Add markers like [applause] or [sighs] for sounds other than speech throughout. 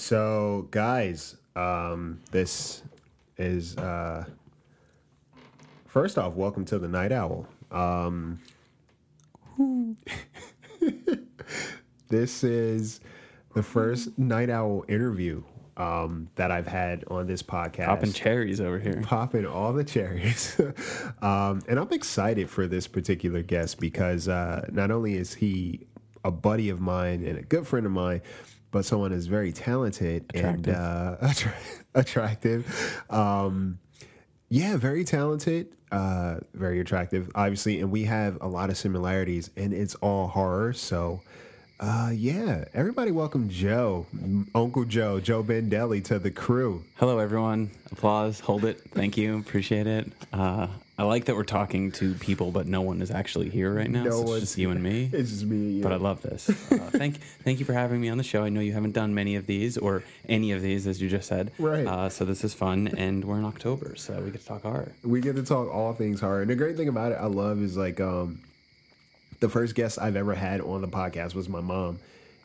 So, guys, um, this is uh, first off, welcome to the Night Owl. Um, [laughs] this is the first [laughs] Night Owl interview um, that I've had on this podcast. Popping cherries over here. popping all the cherries. [laughs] um, and I'm excited for this particular guest because uh, not only is he a buddy of mine and a good friend of mine, but someone is very talented and uh, [laughs] attra- attractive. Um, yeah, very talented, uh, very attractive, obviously, and we have a lot of similarities, and it's all horror. So, uh, yeah, everybody, welcome Joe, Uncle Joe, Joe Bandelli to the crew. Hello, everyone. Applause. Hold it. Thank you. Appreciate it. I like that we're talking to people, but no one is actually here right now. No so it's just you and me. [laughs] It's just me. yeah. But I love this. Uh, thank, [laughs] thank you for having me on the show. I know you haven't done many of these or any of these, as you just said. Right. Uh, so this is fun, and we're in October, so we get to talk horror. we get to talk all things horror. And the great thing about it, I love, is like um, the first guest I've ever had on the podcast was my mom,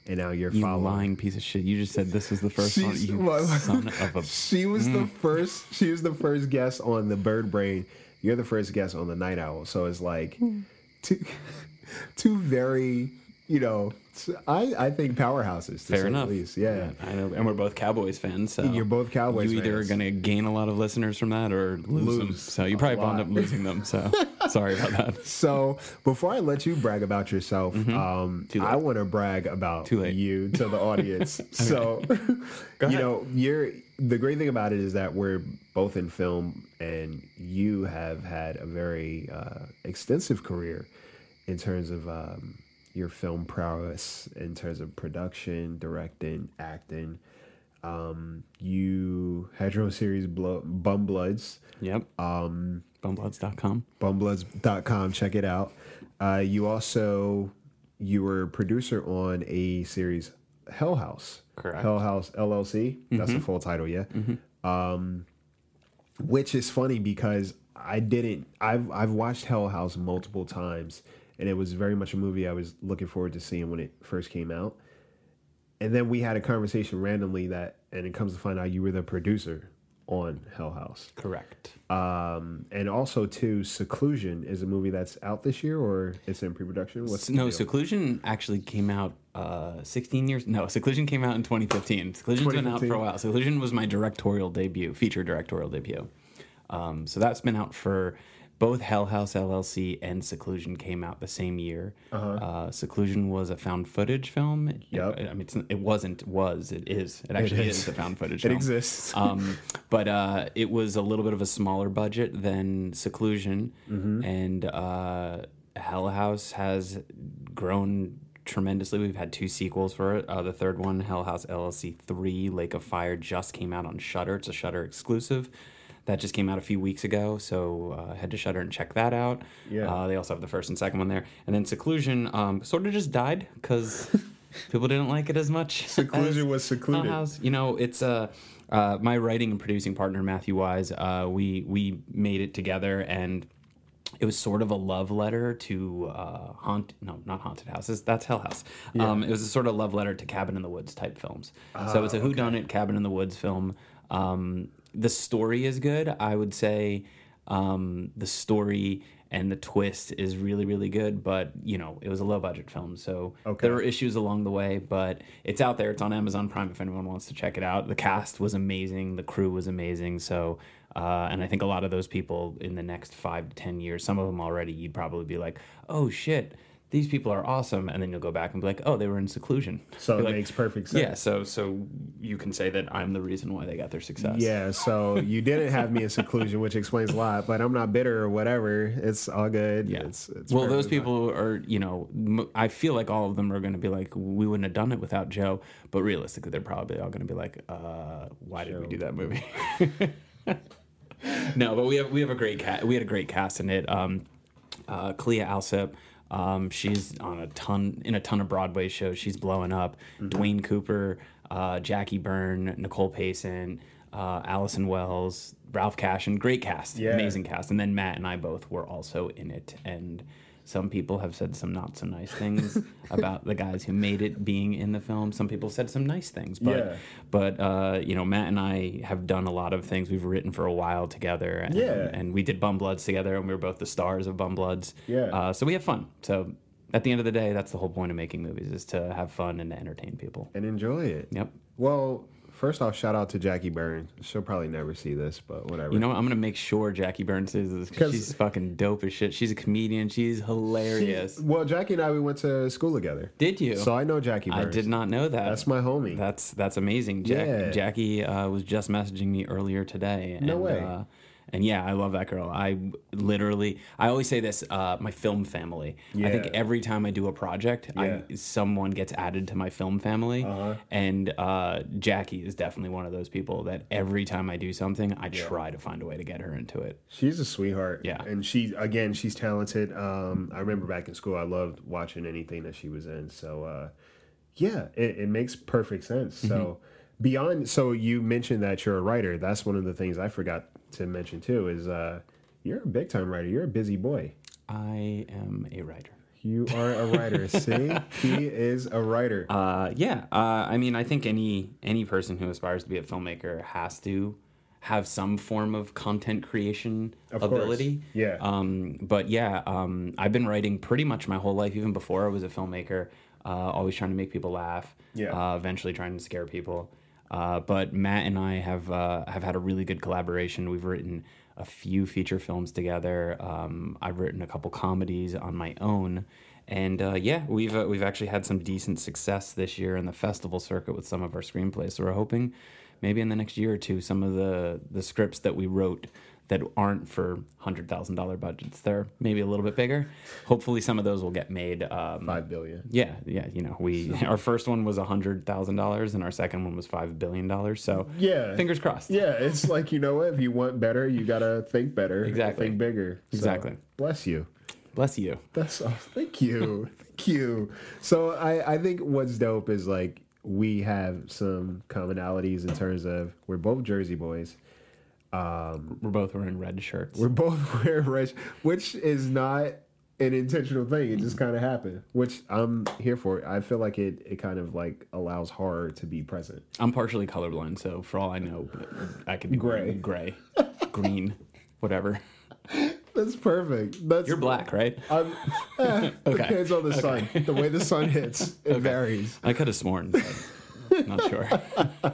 and now you're You following. lying piece of shit. You just said this was the first one. You [laughs] son of a. She was Mm. the first. She was the first guest on the Bird Brain. You're the first guest on the Night Owl. So it's like Hmm. two, [laughs] two very, you know, I I think powerhouses. To Fair say enough. Least. Yeah. I know, and we're both Cowboys fans. So You're both Cowboys You either fans. are going to gain a lot of listeners from that or lose, them. So you probably lot. wound up losing them. So [laughs] sorry about that. So before I let you brag about yourself, um, Mm-hmm. Too late. I want to brag about Too you to the audience. [laughs] So you know, you're the great thing about it is that we're both in film, and you have had a very uh, extensive career in terms of um, your film prowess, in terms of production, directing, acting. Um, you had your own series, Blo- Bum Bloods Yep. Um, Bumbloods.com. bumbloods.com check it out uh, you also you were producer on a series hell house. Correct. hell house llc that's the full title yeah. Um, which is funny because i didn't i've i've watched hell house multiple times and it was very much a movie i was looking forward to seeing when it first came out. And then we had a conversation randomly that and it comes to find out you were the producer on hell house Correct. um, and also too, Seclusion is a movie that's out this year or it's in pre-production. What's no, deal? Seclusion actually came out uh, 16 years. No, Seclusion came out in 2015. Seclusion's been out for a while. Seclusion was my directorial debut, feature directorial debut. Um, so that's been out for both Hell House LLC and Seclusion came out the same year. uh Seclusion was a found footage film. Yep. I mean, it's, it wasn't. Was it is? It actually is. is. a found [laughs] footage. Film. It film. exists. [laughs] um, but uh, it was a little bit of a smaller budget than Seclusion, and uh, Hell House has grown tremendously. We've had two sequels for it. Uh, the third one, Hell House LLC Three: Lake of Fire, just came out on Shudder. It's a Shudder exclusive. That just came out a few weeks ago, so uh, head to Shudder and check that out. Yeah. Uh, they also have the first and second one there, and then Seclusion um, sort of just died because [laughs] people didn't like it as much. Seclusion as was secluded. House. You know, it's uh, uh, my writing and producing partner Matthew Wise. Uh, we we made it together, and it was sort of a love letter to uh, haunt. No, not haunted houses. That's Hell House. Um, it was a sort of love letter to Cabin in the Woods type films. so it's a Oh, Who Done It Cabin in the Woods film. Um, the story is good. I would say um, the story and the twist is really really good but you know it was a low budget film so Okay. there were issues along the way but it's out there it's on amazon prime if anyone wants to check it out the cast was amazing the crew was amazing so uh, and i think a lot of those people in the next five to ten years some of them already you'd probably be like oh shit these people are awesome and then you'll go back and be like oh they were in seclusion So it like, makes perfect sense. yeah so so you can say that i'm the reason why they got their success Yeah, so you didn't have me in [laughs] seclusion, which explains a lot. But I'm not bitter or whatever. It's all good. Yeah. It's, it's well, those people are, you know, i feel like all of them are going to be like, we wouldn't have done it without Joe. But realistically, they're probably all going to be like, uh, why did we do that movie? [laughs] no, but we have we have a great cast. We had a great cast in it. Um, uh, Clea Alsip. Um, she's on a ton in a ton of Broadway shows. She's blowing up. Dwayne Cooper, uh, Jackie Byrne, Nicole Payson, uh, Allison Wells, Ralph Cashin. Great cast, Yeah. amazing cast. And then Matt and I both were also in it, and Some people have said some not so nice things [laughs] about the guys who made it being in the film. Some people said some nice things, but Yeah. but uh, you know, Matt and I have done a lot of things. We've written for a while together, and, Yeah. and we did Bum Bloods together, and we were both the stars of Bum Bloods. Yeah. Uh, so we have fun. So at the end of the day, that's the whole point of making movies: is to have fun and to entertain people. and enjoy it. Yep. Well, first off, shout out to Jackie Burns. She'll probably never see this, but whatever. You know what? I'm gonna make sure Jackie Burns sees this because she's fucking dope as shit. She's a comedian. She's hilarious. well, Jackie and I we went to school together, Did you? so I know Jackie. I did not know that. That's my homie. That's that's amazing. Jack, Yeah. Jackie uh, was just messaging me earlier today. And, No way. Uh, and yeah, I love that girl. I literally, I always say this: uh, my film family. I think every time I do a project, Yeah. I, someone gets added to my film family, Uh-huh. and uh, Jackie is definitely one of those people that every time I do something, I try to find a way to get her into it. She's a sweetheart. Yeah. And she again, she's talented. Um, I remember back in school I loved watching anything that she was in. So uh yeah, it, it makes perfect sense. Mm-hmm. So beyond so you mentioned that you're a writer. That's one of the things I forgot to mention too, is uh you're a big time writer. You're a busy boy. I am a writer. You are a writer. [laughs] See? He is a writer. Uh, yeah, uh, I mean, I think any any person who aspires to be a filmmaker has to have some form of content creation Of course. ability. Yeah. Um, but yeah, um, I've been writing pretty much my whole life, even before I was a filmmaker. Uh, always trying to make people laugh. Yeah. Uh, eventually trying to scare people. Uh, but Matt and I have uh, have had a really good collaboration. We've written a few feature films together. Um, I've written a couple comedies on my own, and uh, yeah, we've uh, we've actually had some decent success this year in the festival circuit with some of our screenplays. So we're hoping maybe in the next year or two, some of the the scripts that we wrote that aren't for hundred thousand dollar budgets, they're maybe a little bit bigger. Hopefully, some of those will get made. Um, Five billion. yeah, yeah. You know, we our first one was a hundred thousand dollars, and our second one was five billion dollars. So Yeah. fingers crossed. Yeah, it's like you know what? If you want better, you gotta think better. Exactly. Think bigger. So, Exactly. bless you. Bless you. That's oh, thank you, thank you. So I I think what's dope is like we have some commonalities in terms of we're both Jersey boys. Um, we're both wearing red shirts. We're both [laughs] wearing red, which is not an intentional thing. It just kind of happened, which I'm here for. I feel like it it kind of like allows horror to be present. I'm partially colorblind, so for all I know, I could be Gray. gray, green, whatever. [laughs] That's perfect. That's You're black, right? I'm, [laughs] Okay. Depends on the sun. The way the sun hits, it varies. I could have sworn, but not sure. [laughs]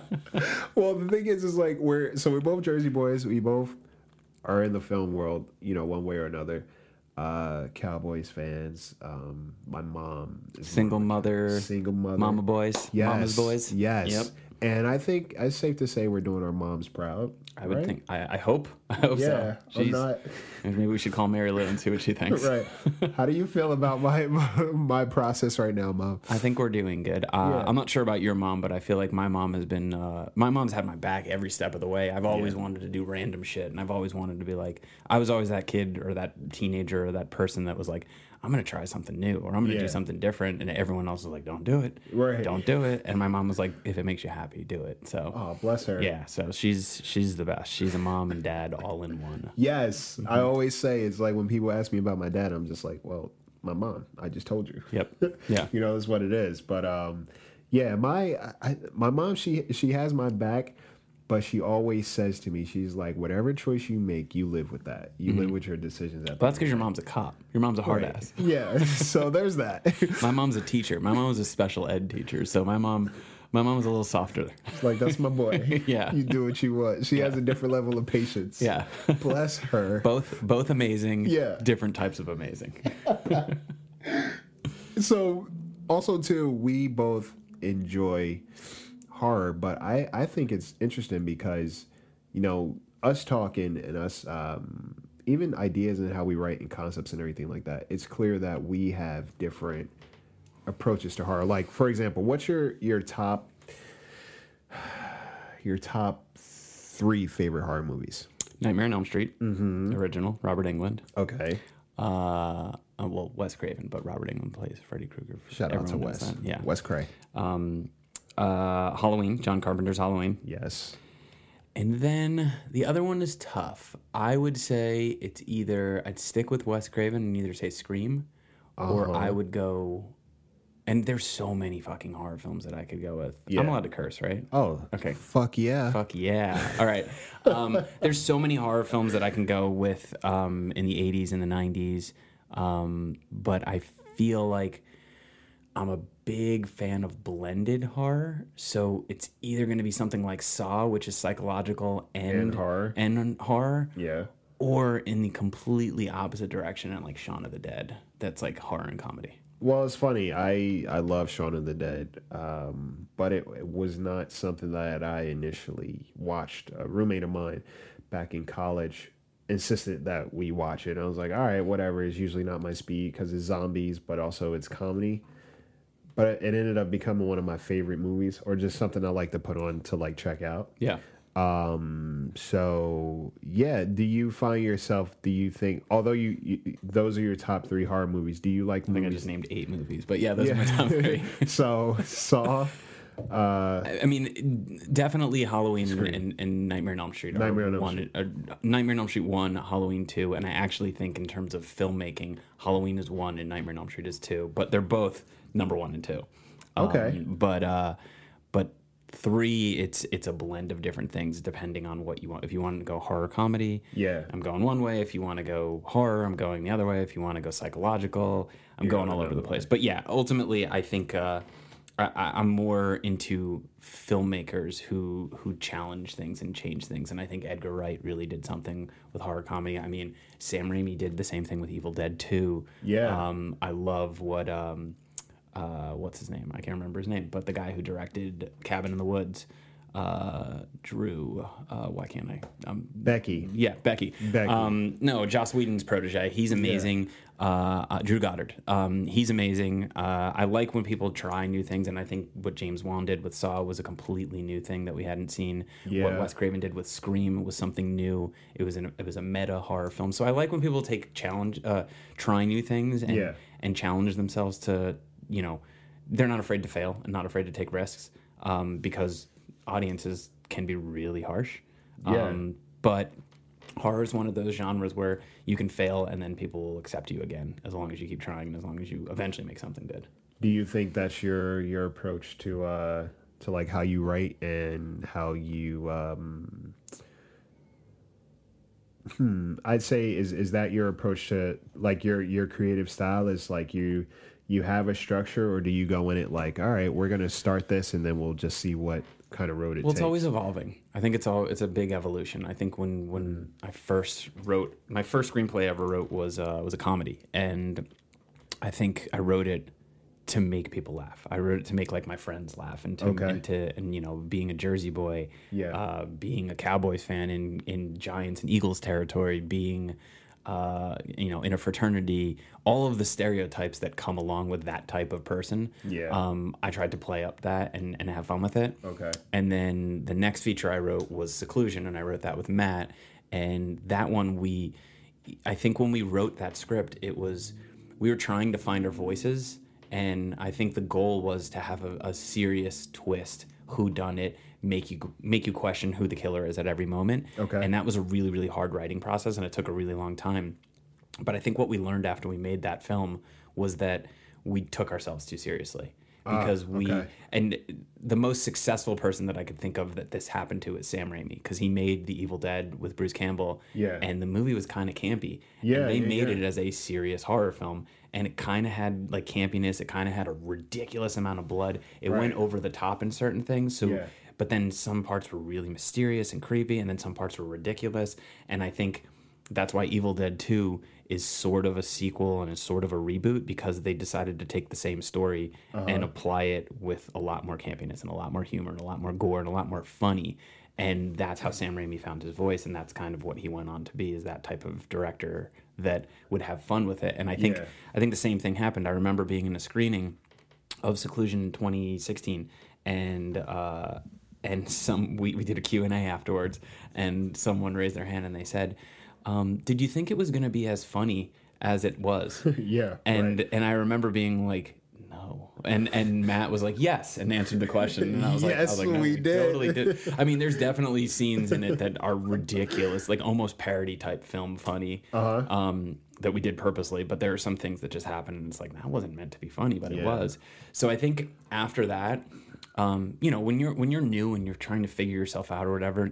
Well, the thing is, is like we're so we're both Jersey boys. We both are in the film world, you know, one way or another. Uh, Cowboys fans. Um, my mom is Single mother, single mother, mama boys, yes, mama's boys. Yes. Yep. And I think it's safe to say we're doing our moms proud. I would right? think. I, I hope. [laughs] I hope Yeah, so. I'm not [laughs] Maybe we should call Mary Lou and see what she thinks. right. [laughs] How do you feel about my my process right now, mom? I think we're doing good. Uh, Yeah. I'm not sure about your mom, but I feel like my mom has been. Uh, my mom's had my back every step of the way. I've always wanted to do random shit, and I've always wanted to be like. I was always that kid or that teenager or that person that was like, I'm gonna try something new or I'm gonna Yeah. do something different, and everyone else was like, Don't do it, Right. Don't do it. And my mom was like, If it makes you happy, do it. So Oh, bless her. yeah, so she's she's the best. She's a mom and dad all in one. Yes, I Mm-hmm. always say it's like when people ask me about my dad, I'm just like, well, my mom. I just told you. Yep. [laughs] Yeah. you know, that's what it is. But um, yeah, my I, my mom, she she has my back, but she always says to me, she's like, whatever choice you make, you live with that. You live with your decisions. At Mm-hmm. that's because your mom's a cop. Your mom's a hard Right. ass. [laughs] Yeah. So there's that. [laughs] My mom's a teacher. My mom was a special ed teacher, so my mom, my mom was a little softer. Like that's my boy. [laughs] Yeah. You do what you want. She has a different level of patience. Yeah. Bless her. both both amazing. Yeah. Different types of amazing. so also too we both enjoy horror but i i think it's interesting because you know us talking and us um even ideas and how we write and concepts and everything like that it's clear that we have different approaches to horror like for example what's your your top [sighs] your top three favorite horror movies Nightmare on Elm Street, Mm-hmm. original, Robert Englund. okay Uh, uh, well, Wes Craven, but Robert Englund plays Freddy Krueger. shout out to wes. Yeah. wes cray Um, uh, Halloween, John Carpenter's Halloween. yes And then the other one is tough. I would say it's either I'd stick with Wes Craven and either say Scream or I would go. And there's so many fucking horror films that I could go with. Yeah. I'm allowed to curse, right? Oh, Okay. Fuck yeah. Fuck yeah. All right. Um, [laughs] there's so many horror films that I can go with um, in the 80s and the 90s. Um, but I feel like I'm a big fan of blended horror. So it's either going to be something like Saw, which is psychological and, And horror. and horror, Yeah. or in the completely opposite direction and like Shaun of the Dead. That's like horror and comedy. Well, it's funny. I I love Shaun of the Dead, um, but it, it was not something that I initially watched. A roommate of mine back in college insisted that we watch it. And I was like, all right, whatever. It's usually not my speed because it's zombies, but also it's comedy. But it ended up becoming one of my favorite movies, or just something I like to put on to like check out. Yeah. Um. So yeah, do you find yourself? Do you think, although you, you those are your top three horror movies, do you like I think I movies? just named eight movies, but yeah, those are my top [laughs] three. so Saw, uh, I mean, definitely Halloween and, and Nightmare on Elm Street. Are Nightmare on Elm one, uh, Nightmare on Elm Street one, Halloween two, and I actually think in terms of filmmaking, Halloween is one and Nightmare on Elm Street is two, but they're both number one and two. Okay. Um, but uh, but three, it's it's a blend of different things depending on what you want. If you want to go horror comedy, Yeah. I'm going one way. If you want to go horror, I'm going the other way. If you want to go psychological, I'm going all over the place. But yeah, ultimately, I think uh, I, I'm more into filmmakers who who challenge things and change things. And I think Edgar Wright really did something with horror comedy. I mean, Sam Raimi did the same thing with Evil Dead 2. Yeah. Um, I love what um, uh, what's his name? I can't remember his name, but the guy who directed Cabin in the Woods, uh, Drew. Uh, why can't I? Um, Becky. yeah, Becky. Becky. Um, no, Joss Whedon's protege. He's amazing. Uh, uh, Drew Goddard. Um, he's amazing. Uh, I like when people try new things, and I think what James Wan did with Saw was a completely new thing that we hadn't seen. Yeah. What Wes Craven did with Scream was something new. It was an, it was a meta horror film. So I like when people take challenge, uh, try new things, and Yeah. and challenge themselves to you know they're not afraid to fail and not afraid to take risks um, because audiences can be really harsh. Yeah. Um, but horror is one of those genres where you can fail and then people will accept you again as long as you keep trying and as long as you eventually make something good. Do you think that's your your approach to uh to like how you write and how you um hmm, I'd say is is that your approach to like your your creative style is like you you have a structure or do you go in it like all right we're gonna start this and then we'll just see what kind of road it Well, takes it's always evolving. I think it's all it's a big evolution. I think when when I first wrote my first screenplay I ever wrote was uh, was a comedy, and I think I wrote it to make people laugh. I wrote it to make like my friends laugh, and to Okay. and to and you know being a Jersey boy, Yeah. uh, being a Cowboys fan in in Giants and Eagles territory, being uh, you know in a fraternity, all of the stereotypes that come along with that type of person. Yeah. Um, I tried to play up that and, and have fun with it. Okay. And then the next feature I wrote was Seclusion, and I wrote that with Matt. And that one, we, I think when we wrote that script, it was, we were trying to find our voices. And I think the goal was to have a, a serious twist, who done it, make you make you question who the killer is at every moment. Okay. And that was a really really hard writing process, and it took a really long time. But I think what we learned after we made that film was that we took ourselves too seriously ah, because we okay. and the most successful person that I could think of that this happened to is Sam Raimi because he made The Evil Dead with Bruce Campbell. Yeah. And the movie was kind of campy. Yeah, And they yeah, made yeah. it as a serious horror film. And it kind of had like campiness. It kind of had a ridiculous amount of blood. It went over the top in certain things. So, Yeah. But then some parts were really mysterious and creepy, and then some parts were ridiculous. And I think that's why Evil Dead 2 is sort of a sequel and is sort of a reboot because they decided to take the same story Uh-huh. and apply it with a lot more campiness and a lot more humor and a lot more gore and a lot more funny. And that's how Sam Raimi found his voice, and that's kind of what he went on to be is that type of director that would have fun with it. And I think Yeah. I think the same thing happened. I remember being in a screening of Seclusion in 2016, and uh, and some we, we did a Q and A afterwards, and someone raised their hand and they said, um, "Did you think it was going to be as funny as it was?" [laughs] yeah and right. and I remember being like. No, and and Matt was like yes, and answered the question, and I was like, I was Yes, like, no, we did." totally did. [laughs] I mean, there's definitely scenes in it that are ridiculous, like almost parody type film funny. Uh-huh. Um, that we did purposely, but there are some things that just happened and it's like that wasn't meant to be funny, but it was. So I think after that, um, you know, when you're when you're new and you're trying to figure yourself out or whatever,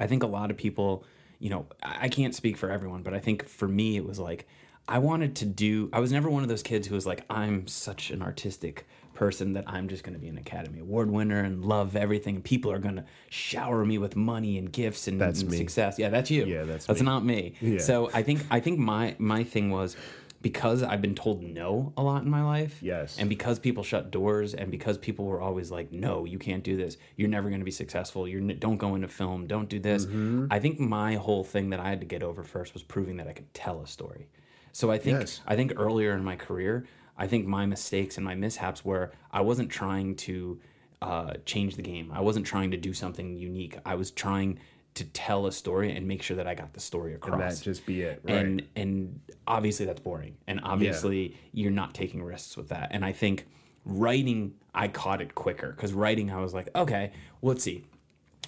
I think a lot of people, you know, I can't speak for everyone, but I think for me it was like I wanted to do I was never one of those kids who was like I'm such an artistic person that I'm just going to be an Academy Award winner and love everything and people are going to shower me with money and gifts and, and success. Yeah, that's you. Yeah, that's that's me. not me. Yeah. So I think I think my my thing was because I've been told no a lot in my life. Yes. And because people shut doors and because people were always like, no, you can't do this. You're never going to be successful. You're n- don't go into film. Don't do this. Mm-hmm. I think my whole thing that I had to get over first was proving that I could tell a story. So I think Yes. I think earlier in my career, I think my mistakes and my mishaps were I wasn't trying to uh, change the game. I wasn't trying to do something unique. I was trying to tell a story and make sure that I got the story across And that just be it. Right. and and obviously that's boring and obviously you're not taking risks with that and i think writing i caught it quicker because writing i was like okay well, let's see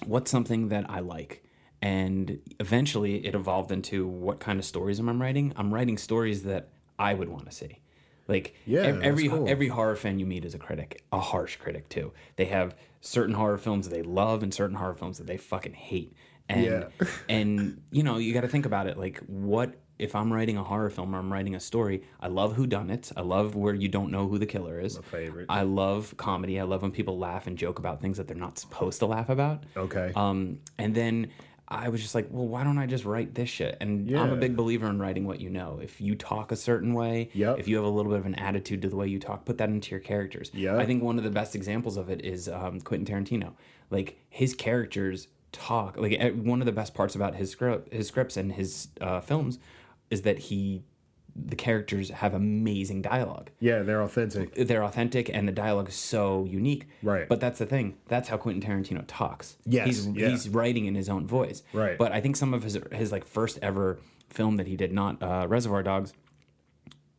what's something that i like and eventually it evolved into what kind of stories am i writing i'm writing stories that i would want to see like Yeah, every cool. every horror fan you meet is a critic, a harsh critic too. They have certain horror films that they love and certain horror films that they fucking hate. And Yeah. [laughs] and you know, you got to think about it like what if I'm writing a horror film or I'm writing a story, I love who done it. I love where you don't know who the killer is. My favorite. I love comedy. I love when people laugh and joke about things that they're not supposed to laugh about. okay. Um, and then I was just like, well, why don't I just write this shit? And I'm a big believer in writing what you know. If you talk a certain way, Yep. if you have a little bit of an attitude to the way you talk, put that into your characters. Yep. I think one of the best examples of it is um, Quentin Tarantino. Like his characters talk. Like eh, one of the best parts about his script, his scripts and his uh, films, is that he, the characters have amazing dialogue yeah, they're authentic. they're authentic and the dialogue is so unique. Right. But that's the thing. That's how Quentin Tarantino talks. Yes, He's yeah. he's writing in his own voice. Right. But I think some of his his like first ever film that he did, not uh, Reservoir Dogs,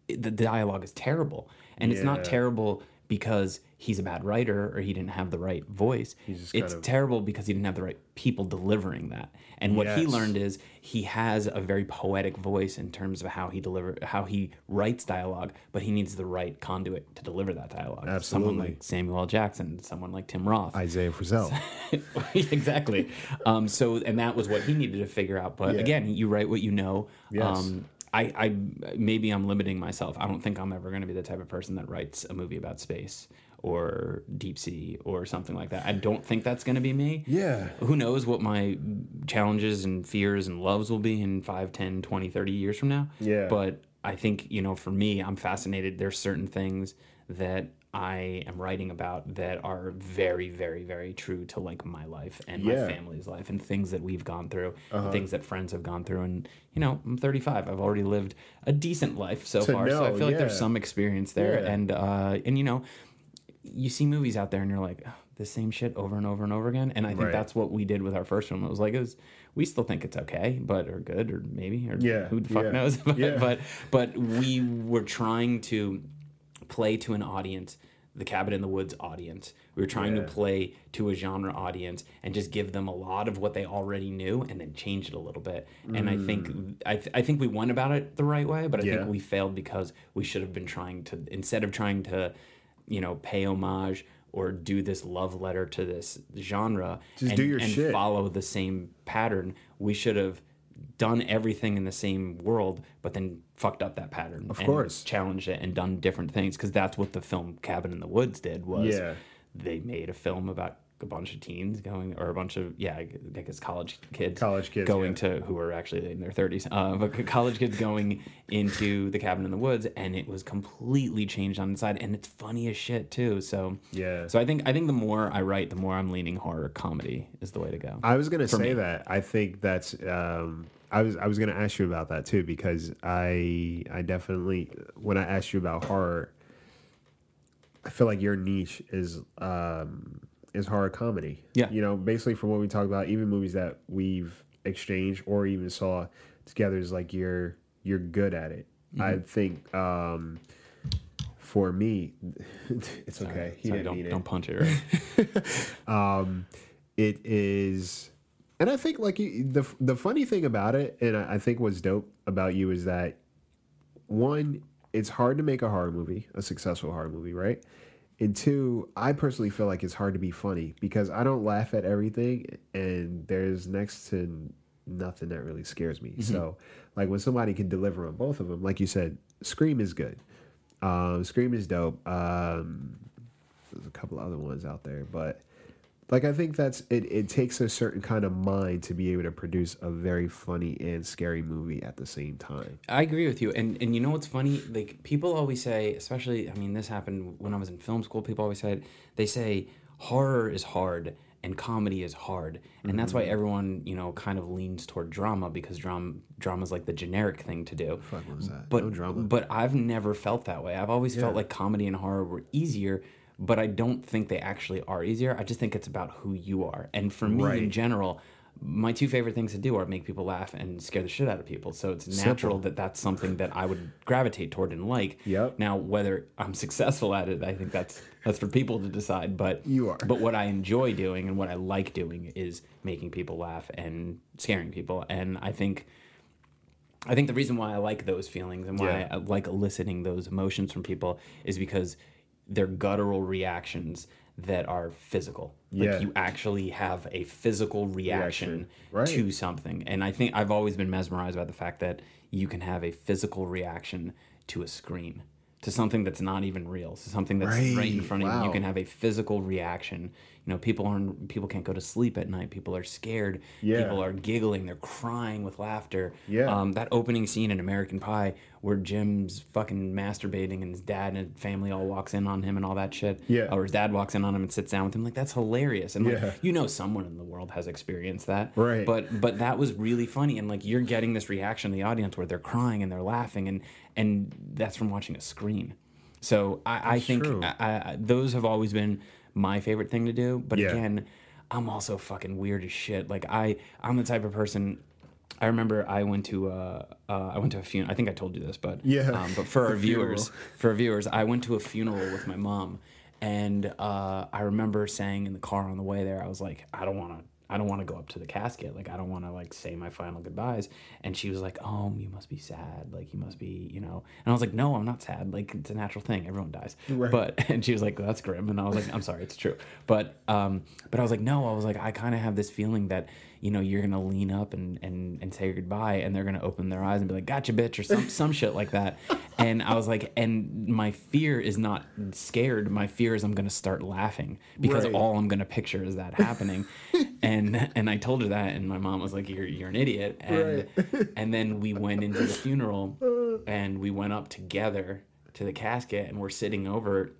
the dialogue is terrible. And it's not terrible because he's a bad writer or he didn't have the right voice. It's of- terrible because he didn't have the right people delivering that. And what he learned is he has a very poetic voice in terms of how he deliver how he writes dialogue, but he needs the right conduit to deliver that dialogue. Someone Absolutely. like Samuel L. Jackson, someone like Tim Roth. Isaiah Frizzell. [laughs] exactly. Um, so, and that was what he needed to figure out. But Yeah. again, you write what you know. Yes. Um, I, I maybe I'm limiting myself. I don't think I'm ever going to be the type of person that writes a movie about space or deep sea or something like that. I don't think that's going to be me. yeah. Who knows what my challenges and fears and loves will be in 5, 10, 20, 30 years from now. Yeah. But I think, you know, for me, I'm fascinated. There's certain things that I am writing about that are very, very, very true to like my life and Yeah. Uh-huh. my family's life and things that we've gone through, and things that friends have gone through. And, you know, I'm 35. I've already lived a decent life so To far. so I know, feel like there's some experience there. Yeah. And, uh, and, you know, you see movies out there and you're like "Ugh, the same shit over and over and over again and i think Right. that's what we did with our first film it was like it was we still think it's okay but or good or maybe or Yeah, who the fuck yeah, knows [laughs] but, yeah. but but we were trying to play to an audience the cabin in the woods audience we were trying Yeah. to play to a genre audience and just give them a lot of what they already knew and then change it a little bit and i think I, th- I think we went about it the right way but i Mm. Think we failed because we should have been trying to instead of trying to you know pay homage or do this love letter to this genre Just and, do your and shit. follow the same pattern we should have done everything in the same world but then fucked up that pattern Of and course. challenged it and done different things because that's what the film cabin in the woods did was Yeah. they made a film about a bunch of teens going or a bunch of yeah i guess college kids College kids, going yeah. to who are actually in their 30s uh, but [laughs] college kids going into the cabin in the woods and it was completely changed on the side and it's funny as shit too so Yeah. so i think i think the more i write the more i'm leaning horror comedy is the way to go I was gonna say me. that. I think that's. Um, I was I was gonna ask you about that too because I I definitely when I asked you about horror, I feel like your niche is um, is horror comedy. Yeah. You know, basically from what we talked about, even movies that we've exchanged or even saw together is like you're you're good at it. Mm-hmm. I think um, for me, [laughs] it's okay. He Sorry, didn't don't, don't punch it [laughs] right it is and i think like you, the the funny thing about it and I, I think what's dope about you is that one, it's hard to make a horror movie, a successful horror movie, right? And two, I personally feel like it's hard to be funny because I don't laugh at everything, and there's next to nothing that really scares me. So, like when somebody can deliver on both of them, like you said, Scream is good. Um, Scream is dope. Um, there's a couple other ones out there, but like I think that's it. It takes a certain kind of mind to be able to produce a very funny and scary movie at the same time. I agree with you. And and you know what's funny? Like people always say, especially I mean this happened when I was in film school, people always said they say horror is hard and comedy is hard. And that's why mm-hmm. everyone, you know, kind of leans toward drama because drama drama is like the generic thing to do. Fuck, what was that? But no drama. but I've never felt that way. I've always felt like comedy and horror were easier, but I don't think they actually are easier. I just think it's about who you are. And for me in general, my two favorite things to do are make people laugh and scare the shit out of people. So it's natural Simple. that that's something that I would gravitate toward and like. Yep. Now whether I'm successful at it, I think that's that's for people to decide. But You are. But what I enjoy doing and what I like doing is making people laugh and scaring people. And I think I think the reason why I like those feelings and why Yeah. I like eliciting those emotions from people is because they're guttural reactions that are physical. Like Yeah. you actually have a physical reaction. Right. to something. And I think I've always been mesmerized by the fact that you can have a physical reaction to a scream, to something that's not even real, to something that's right, in Right. front of you. You can have a physical reaction. You know, people aren't people can't go to sleep at night. People are scared. Yeah. People are giggling. They're crying with laughter. Yeah. Um, that opening scene in American Pie where Jim's fucking masturbating and his dad and family all walks in on him and all that shit. Yeah. Or his dad walks in on him and sits down with him. Like that's hilarious. And like Yeah. you know someone in the world has experienced that. Right. But but that was really funny and like you're getting this reaction in the audience where they're crying and they're laughing and and that's from watching a screen. So I, I think. I, I, those have always been my favorite thing to do. But Yeah. again, I'm also fucking weird as shit. Like I I'm the type of person I remember I went to uh, uh, I went to a funeral. I think I told you this, but Yeah. Um, but for [laughs] our viewers, for our viewers, I went to a funeral with my mom, and uh, I remember saying in the car on the way there, I was like, I don't want to. I don't want to go up to the casket. Like, I don't want to like say my final goodbyes. And she was like, "Oh, you must be sad. Like, you must be, you know." And I was like, "No, I'm not sad. Like, it's a natural thing. Everyone dies." Right. But [laughs] and she was like, "That's grim." And I was like, "I'm sorry, it's true." But um, but I was like, "No." I was like, I kind of have this feeling that you know you're gonna lean up and and and say goodbye, and they're gonna open their eyes and be like, "Gotcha, bitch," or some [laughs] some shit like that. And I was like, and my fear is not scared. My fear is I'm gonna start laughing because Right. all I'm gonna picture is that happening. [laughs] and and I told her that, and my mom was like, "You're you're an idiot." And [laughs] and then we went into the funeral, uh. and we went up together to the casket, and we're sitting over,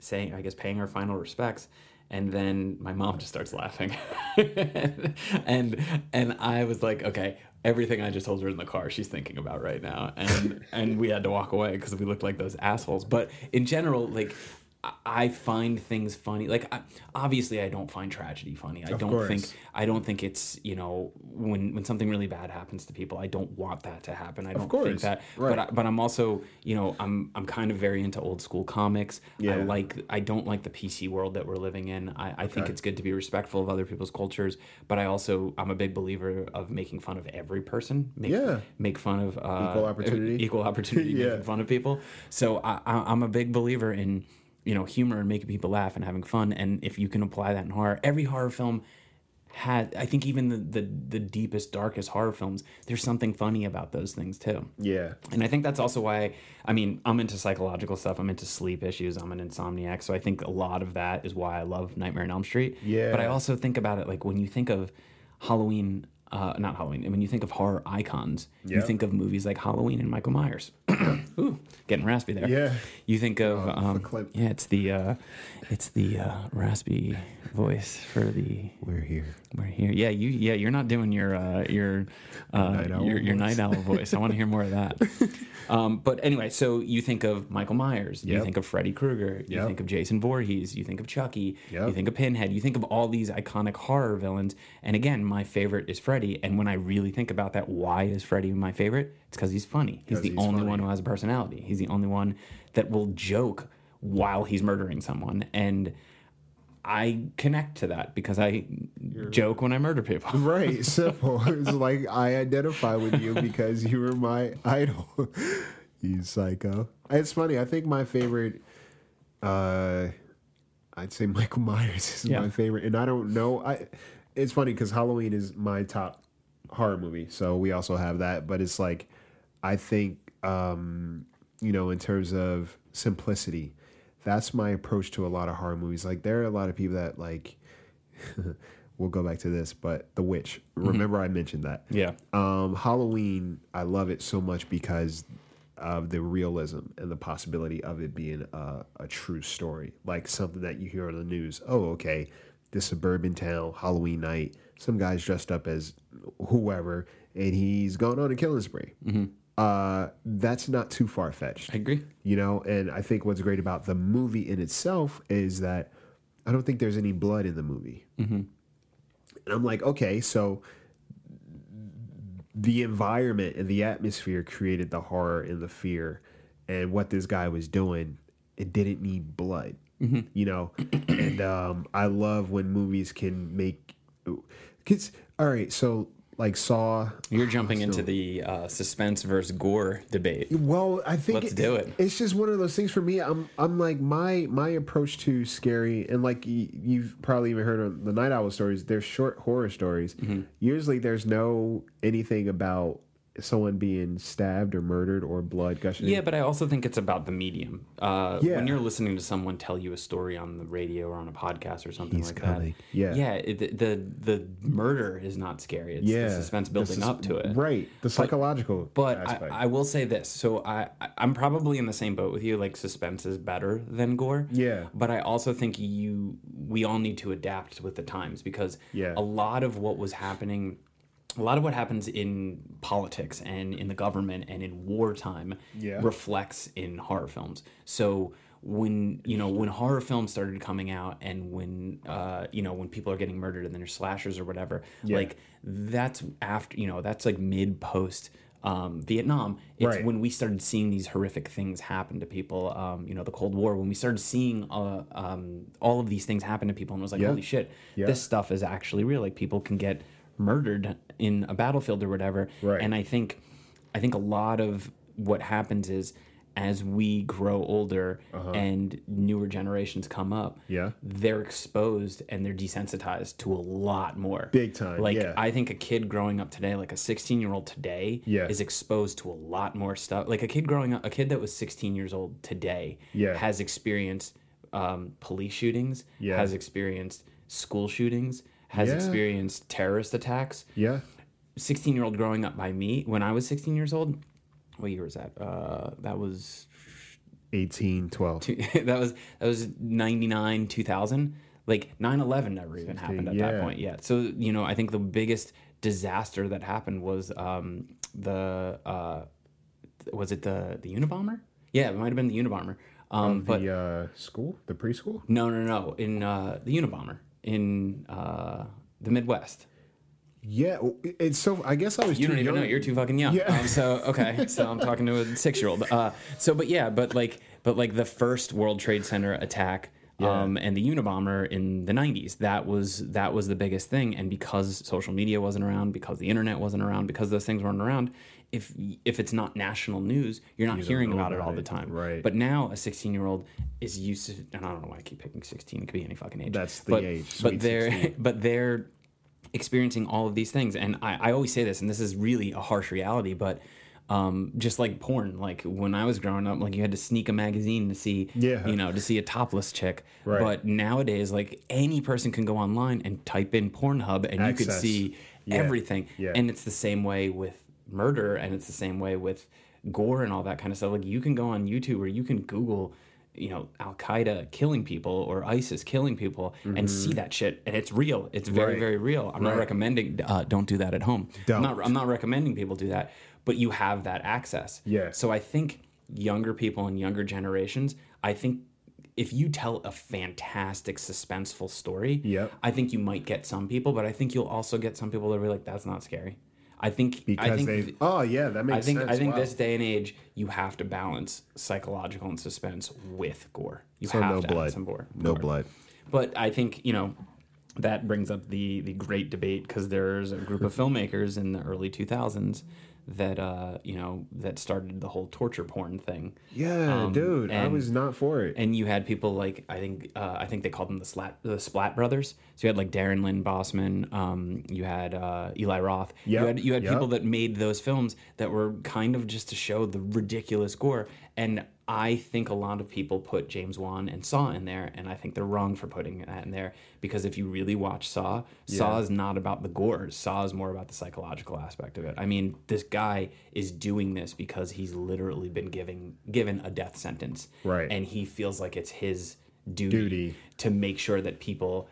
saying, I guess, paying our final respects. And then my mom just starts laughing, [laughs] and and I was like, okay, everything I just told her in the car, she's thinking about right now, and and we had to walk away because we looked like those assholes. But in general, like I- find things funny. Like I, obviously, I don't find tragedy funny. I Of don't course. think I don't think it's you know when when something really bad happens to people. I don't want that to happen. I don't think that. Right. But I, but I'm also you know I'm I'm kind of very into old school comics. Yeah. I like I don't like the PC world that we're living in. I, I think it's good to be respectful of other people's cultures, but I also I'm a big believer of making fun of every person. Make, Yeah. make fun of uh, Equal opportunity. [laughs] Equal opportunity. [laughs] Yeah. Making fun of people. So I, I, I'm a big believer in you know humor and making people laugh and having fun. And if you can apply that in horror, every horror film had I think even the, the the deepest darkest horror films, there's something funny about those things too. Yeah. And I think that's also why, I mean, I'm into psychological stuff. I'm into sleep issues. I'm an insomniac. So I think a lot of that is why I love Nightmare on Elm Street. Yeah. But I also think about it like when you think of Halloween, uh, not Halloween, when you think of horror icons, you think of movies like Halloween and Michael Myers. [clears throat] Ooh, getting raspy there. Yeah. You think of, Oh, um, clip. yeah, it's the, uh, it's the uh, raspy voice for the We're here. we're here. Yeah, you. Yeah, you're not doing your uh, your uh, Night your, your night owl voice. I want to hear more of that. [laughs] Um, but anyway, so you think of Michael Myers, you think of Freddy Krueger, you Yep. think of Jason Voorhees, you think of Chucky, you think of Pinhead, you think of all these iconic horror villains. And again, my favorite is Freddy. And when I really think about that, why is Freddy my favorite? It's because he's funny. He's the he's only funny. one who has a personality. He's the only one that will joke while he's murdering someone. And I connect to that because I joke when I murder people. [laughs] Right. [laughs] Simple. it's like I identify with you because you were my idol. [laughs] You psycho. It's funny. I think my favorite, uh, I'd say Michael Myers is Yeah. my favorite, and I don't know. I. It's funny because Halloween is my top horror movie, so we also have that. But it's like, I think, um, you know, in terms of simplicity, that's my approach to a lot of horror movies. Like, there are a lot of people that like. [laughs] we'll go back to this, but The Witch. Remember, I mentioned that. Yeah. Um, Halloween, I love it so much because of the realism and the possibility of it being a, a true story, like something that you hear on the news. Oh, okay, this suburban town, Halloween night, some guy's dressed up as whoever, and he's going on a killing spree. Uh, that's not too far fetched I agree. you know and i think what's great about the movie in itself is that i don't think there's any blood in the movie mm-hmm. and i'm like okay so the environment and the atmosphere created the horror and the fear and what this guy was doing it didn't need blood you know and um, i love when movies can make kids all right so like saw You're jumping into the uh, suspense versus gore debate. Well, I think Let's do it. It's just one of those things for me. I'm I'm like my my approach to scary and like y- you've probably even heard of the Night Owl stories. They're short horror stories. Mm-hmm. Usually, there's no anything about someone being stabbed or murdered or blood gushing. Yeah, but I also think it's about the medium. Uh, Yeah. When you're listening to someone tell you a story on the radio or on a podcast or something He's like coming. that, Yeah. yeah, it, the, the the murder is not scary. It's yeah, the suspense building sus- up to it. Right, the psychological. But aspect. I, I will say this. So I, I- I'm probably in the same boat with you. Like suspense is better than gore. Yeah. But I also think you we all need to adapt with the times because Yeah. a lot of what was happening a lot of what happens in politics and in the government and in wartime Yeah. reflects in horror films. So when you know when horror films started coming out and when uh, you know when people are getting murdered and then there's slashers or whatever, like that's after you know that's like mid post um, Vietnam. It's Right. when we started seeing these horrific things happen to people. Um, you know the Cold War when we started seeing uh, um, all of these things happen to people and was like Yeah. holy shit, Yeah. this stuff is actually real. Like people can get murdered in a battlefield or whatever. Right. And I think I think a lot of what happens is as we grow older and newer generations come up, Uh-huh. Yeah. they're exposed and they're desensitized to a lot more. Big time, Like yeah. I think a kid growing up today, like a 16 year old today, Yeah. is exposed to a lot more stuff. Like a kid growing up, a kid that was 16 years old today Yeah. has experienced um, police shootings, Yeah. has experienced school shootings, has Yeah. experienced terrorist attacks. yeah, 16 year old growing up by me when I was 16 years old. What year was that? Uh, that was 18, 12. [laughs] that was that was 99 2000 like 9-11 never even happened at that point yet so you know i think the biggest disaster that happened was um the uh was it the the unabomber yeah it might have been the unabomber um but the uh, school, the preschool. no no no in uh the unabomber in uh the midwest Yeah, it's so. I guess I was. You too don't even young. know. You're too fucking young. Yeah. Um, so okay. [laughs] So I'm talking to a six year old. Uh, so but yeah, but like but like the first World Trade Center attack. Um, and the Unabomber in the 90s, that was that was the biggest thing. And because social media wasn't around, because the internet wasn't around, because those things weren't around, if if it's not national news, you're not hearing know about it all the time. Right. But now a 16 year old is used to, and I don't know why I keep picking 16. It could be any fucking age. That's the but, age, But they're 16. [laughs] but they're experiencing all of these things and I, I always say this and this is really a harsh reality but um, just like porn like when i was growing up like you had to sneak a magazine to see Yeah. you know to see a topless chick Right. but nowadays like any person can go online and type in pornhub and you could see Yeah. everything Yeah. and it's the same way with murder and it's the same way with gore and all that kind of stuff like you can go on youtube or you can google you know Al Qaeda killing people or ISIS killing people and see that shit and it's real. It's very Mm-hmm. Right. very real. I'm not recommending uh, don't do that at home. I'm not Don't. I'm not recommending people do that, but you have that access. Yeah. So I think younger people and younger generations, I think if you tell a fantastic suspenseful story, Yep. I think you might get some people, but I think you'll also get some people that are like that's not scary. I think because I think they. Oh yeah, that makes I think sense. I think Wow. this day and age, you have to balance psychological and suspense with gore. You So have no to blood. some gore. No gore. blood. But I think you know that brings up the the great debate because there's a group of filmmakers in the early 2000s that uh, you know that started the whole torture porn thing. Yeah, Um, dude, I and- was not for it. And you had people like I think uh, I think they called them the Slat the Splat brothers. So you had like Darren Lynn Bousman, um, you had uh, Eli Roth. You had you had yep. people that made those films that were kind of just to show the ridiculous gore. And I think a lot of people put James Wan and Saw in there, and I think they're wrong for putting that in there because if you really watch Saw, Saw is not about the gore. Saw is more about the psychological aspect of it. I mean, this guy is doing this because he's literally been giving given a death sentence, Right. And he feels like it's his duty, Duty. to make sure that people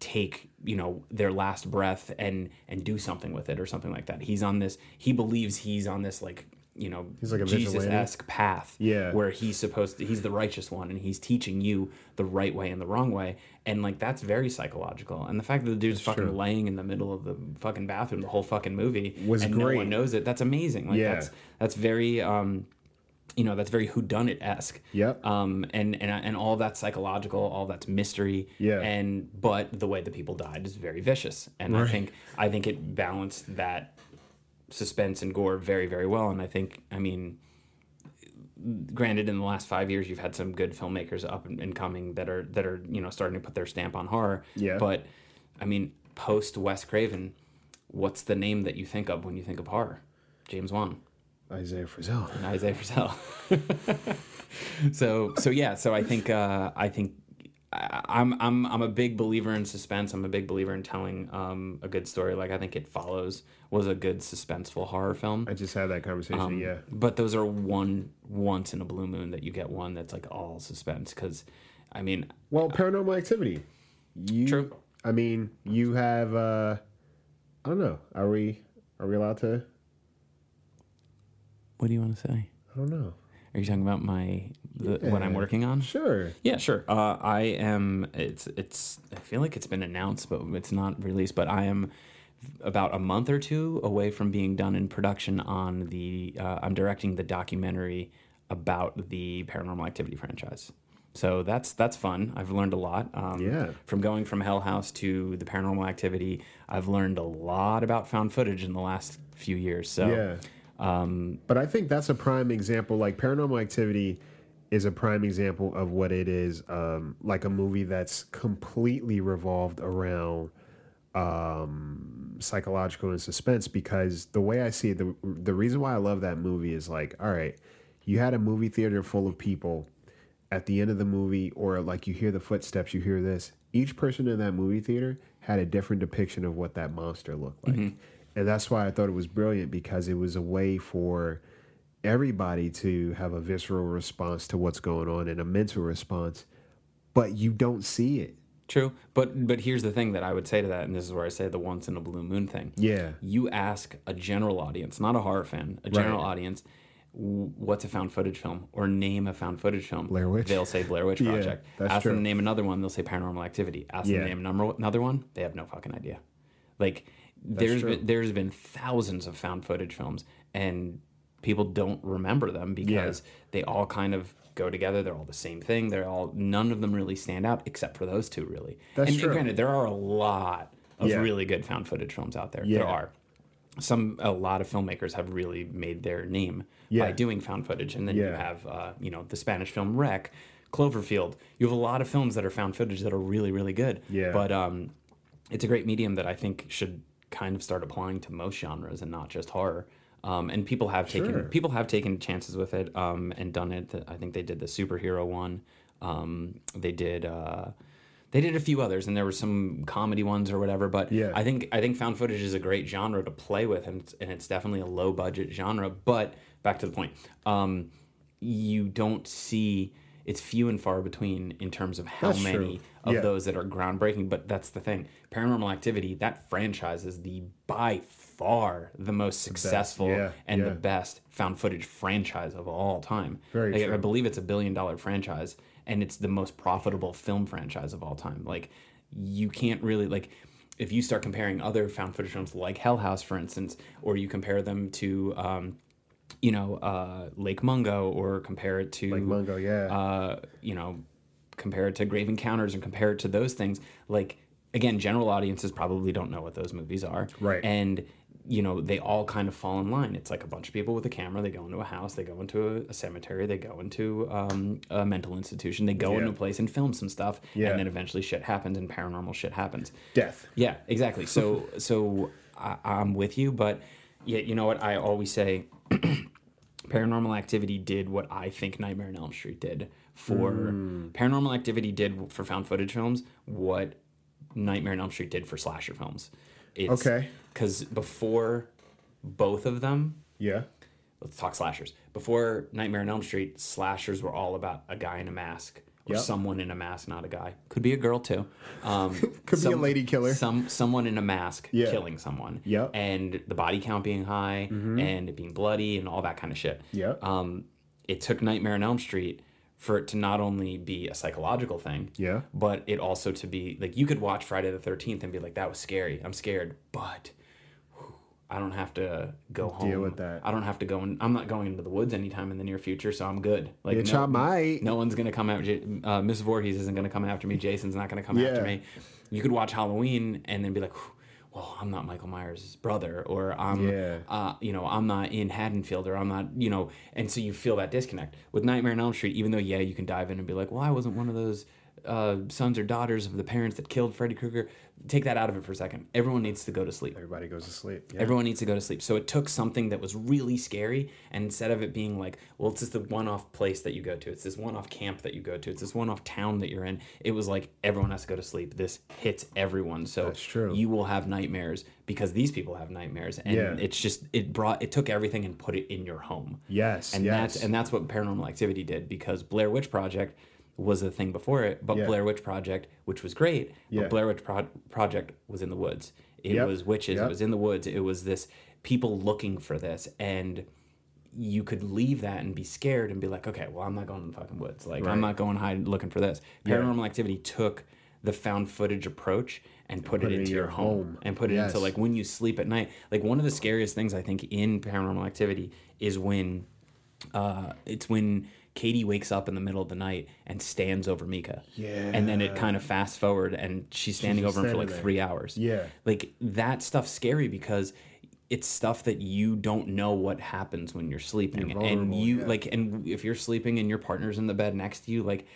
take you know their last breath and and do something with it or something like that. He's on this. He believes he's on this like you know he's like a Jesus esque path. Yeah. where he's supposed to. He's the righteous one, and he's teaching you the right way and the wrong way. And like that's very psychological. And the fact that the dude's fucking true. laying in the middle of the fucking bathroom the whole fucking movie Was and no one knows it. That's amazing. Like Yeah. that's that's very um you know that's very whodunit esque. Yep. Um, and and and all that's psychological, all that's mystery. Yeah. And but the way the people died is very vicious, and I think I think it balanced that suspense and gore very very well. And I think I mean, granted, in the last five years, you've had some good filmmakers up and, and coming that are that are you know starting to put their stamp on horror. Yeah. But I mean, post Wes Craven, what's the name that you think of when you think of horror? James Wan. Isaiah Frizzell. and Isaiah Frizzell. [laughs] so so yeah, so I think uh, I think I'm I'm I'm a big believer in suspense. I'm a big believer in telling um, a good story. Like I think it follows was a good suspenseful horror film. I just had that conversation. Um, yeah. But those are one once in a blue moon that you get one that's like all suspense because. I mean, Well, paranormal activity. You, True. I mean, you have. uh I don't know. Are we? Are we allowed to? What do you want to say? I don't know. Are you talking about my the, what I'm working on? Sure. Yeah, sure. Uh, I am. It's. It's. I feel like it's been announced, but it's not released. But I am about a month or two away from being done in production on the. Uh, I'm directing the documentary about the Paranormal Activity franchise. So that's that's fun. I've learned a lot. Um, Yeah. From going from Hell House to the Paranormal Activity, I've learned a lot about found footage in the last few years. So Yeah. Um, But I think that's a prime example. Like Paranormal Activity is a prime example of what it is. Um, like a movie that's completely revolved around um, psychological and suspense. Because the way I see it, the the reason why I love that movie is like, all right, you had a movie theater full of people. At the end of the movie, or like you hear the footsteps, you hear this. Each person in that movie theater had a different depiction of what that monster looked like. And that's why I thought it was brilliant because it was a way for everybody to have a visceral response to what's going on and a mental response, but you don't see it. True, but but here's the thing that I would say to that, and this is where I say the once in a blue moon thing. Yeah. You ask a general audience, not a horror fan, a general Right. audience, what's a found footage film, or name a found footage film. Blair Witch. They'll say Blair Witch [laughs] Yeah, Project. that's ask them to name another one, they'll say Paranormal Activity. Ask them to name another one, they have no fucking idea. Like there's true. been there's been thousands of found footage films, and people don't remember them because they all kind of go together. They're all the same thing. They're all none of them really stand out except for those two really. That's and, true. and granted, there are a lot of Yeah. really good found footage films out there. Yeah. There are some a lot of filmmakers have really made their name Yeah. by doing found footage, and then you have uh, you know the Spanish film REC, Cloverfield. You have a lot of films that are found footage that are really really good. Yeah. But um, it's a great medium that I think should kind of start applying to most genres and not just horror. Um, and people have taken Sure. people have taken chances with it um, and done it. I think they did the superhero one. Um, they did. Uh, they did a few others, and there were some comedy ones or whatever. But Yeah. I think I think found footage is a great genre to play with, and it's, and it's definitely a low budget genre. But back to the point, um, you don't see it's few and far between in terms of how That's many true. of Yeah. those that are groundbreaking. But that's the thing, Paranormal Activity that franchise is the by far the most successful Yeah, and yeah. the best found footage franchise of all time. Very Like, I believe it's a billion dollar franchise and it's the most profitable film franchise of all time. Like you can't really like if you start comparing other found footage films like Hell House, for instance, or you compare them to um, you know, uh, Lake Mungo or compare it to Lake Mungo, yeah. uh, you know, compare it to Grave Encounters and compare it to those things. Like again, general audiences probably don't know what those movies are, Right. And you know, they all kind of fall in line. It's like a bunch of people with a camera. They go into a house, they go into a, a cemetery, they go into um, a mental institution, they go Yeah. into a place and film some stuff, Yeah. and then eventually shit happens and paranormal shit happens. Death. Yeah, exactly. So so I, I'm with you, but yeah, you know what I always say. [clears throat] Paranormal Activity did what I think Nightmare on Elm Street did for Hmm. Paranormal Activity did for found footage films what Nightmare on Elm Street did for slasher films. It's, Okay. Because before both of them, Yeah. let's talk slashers. Before Nightmare on Elm Street, slashers were all about a guy in a mask or Yep. someone in a mask, not a guy. Could be a girl too. Um, [laughs] Could be a lady killer. Some someone in a mask Yeah. killing someone. Yeah. And the body count being high and it being bloody and all that kind of shit. Yeah. Um, it took Nightmare on Elm Street for it to not only be a psychological thing, Yeah. but it also to be like you could watch Friday the Thirteenth and be like, "That was scary. I'm scared," but I don't have to go home. Deal with that. I don't have to go. In, I'm not going into the woods anytime in the near future, so I'm good. Like Bitch, no, I might. no one's gonna come after uh, Miss Voorhees isn't gonna come after me. Jason's not gonna come after me. You could watch Halloween and then be like, well, I'm not Michael Myers' brother, or I'm, Yeah. uh, you know, I'm not in Haddonfield, or I'm not, you know, and so you feel that disconnect with Nightmare on Elm Street. Even though, yeah, you can dive in and be like, well, I wasn't one of those uh, sons or daughters of the parents that killed Freddy Krueger. Take that out of it for a second. Everyone needs to go to sleep. Everybody goes to sleep. Yeah. Everyone needs to go to sleep. So it took something that was really scary, and instead of it being like, well, it's just the one off place that you go to, it's this one off camp that you go to, it's this one off town that you're in, it was like, everyone has to go to sleep. This hits everyone. So That's true. you will have nightmares because these people have nightmares. And Yeah. it's just, it brought, it took everything and put it in your home. yes. And yes. that's and that's what Paranormal Activity did because Blair Witch Project was the thing before it, but Yeah. Blair Witch Project, which was great, Yeah. but Blair Witch Pro- Project was in the woods. It Yep. was witches. Yep. It was in the woods. It was this people looking for this, and you could leave that and be scared and be like, okay, well, I'm not going in the fucking woods. Like, Right. I'm not going hide looking for this. Yeah. Paranormal Activity took the found footage approach and put, put it it into your your home, home. and put it Yes. into like when you sleep at night. Like one of the scariest things I think in Paranormal Activity is when uh, it's when Katie wakes up in the middle of the night and stands over Micah. Yeah. And then it kind of fast forward and she's standing just over him for like there. three hours. Yeah. Like that stuff's scary because it's stuff that you don't know what happens when you're sleeping. You're and you yeah. like and if you're sleeping and your partner's in the bed next to you, like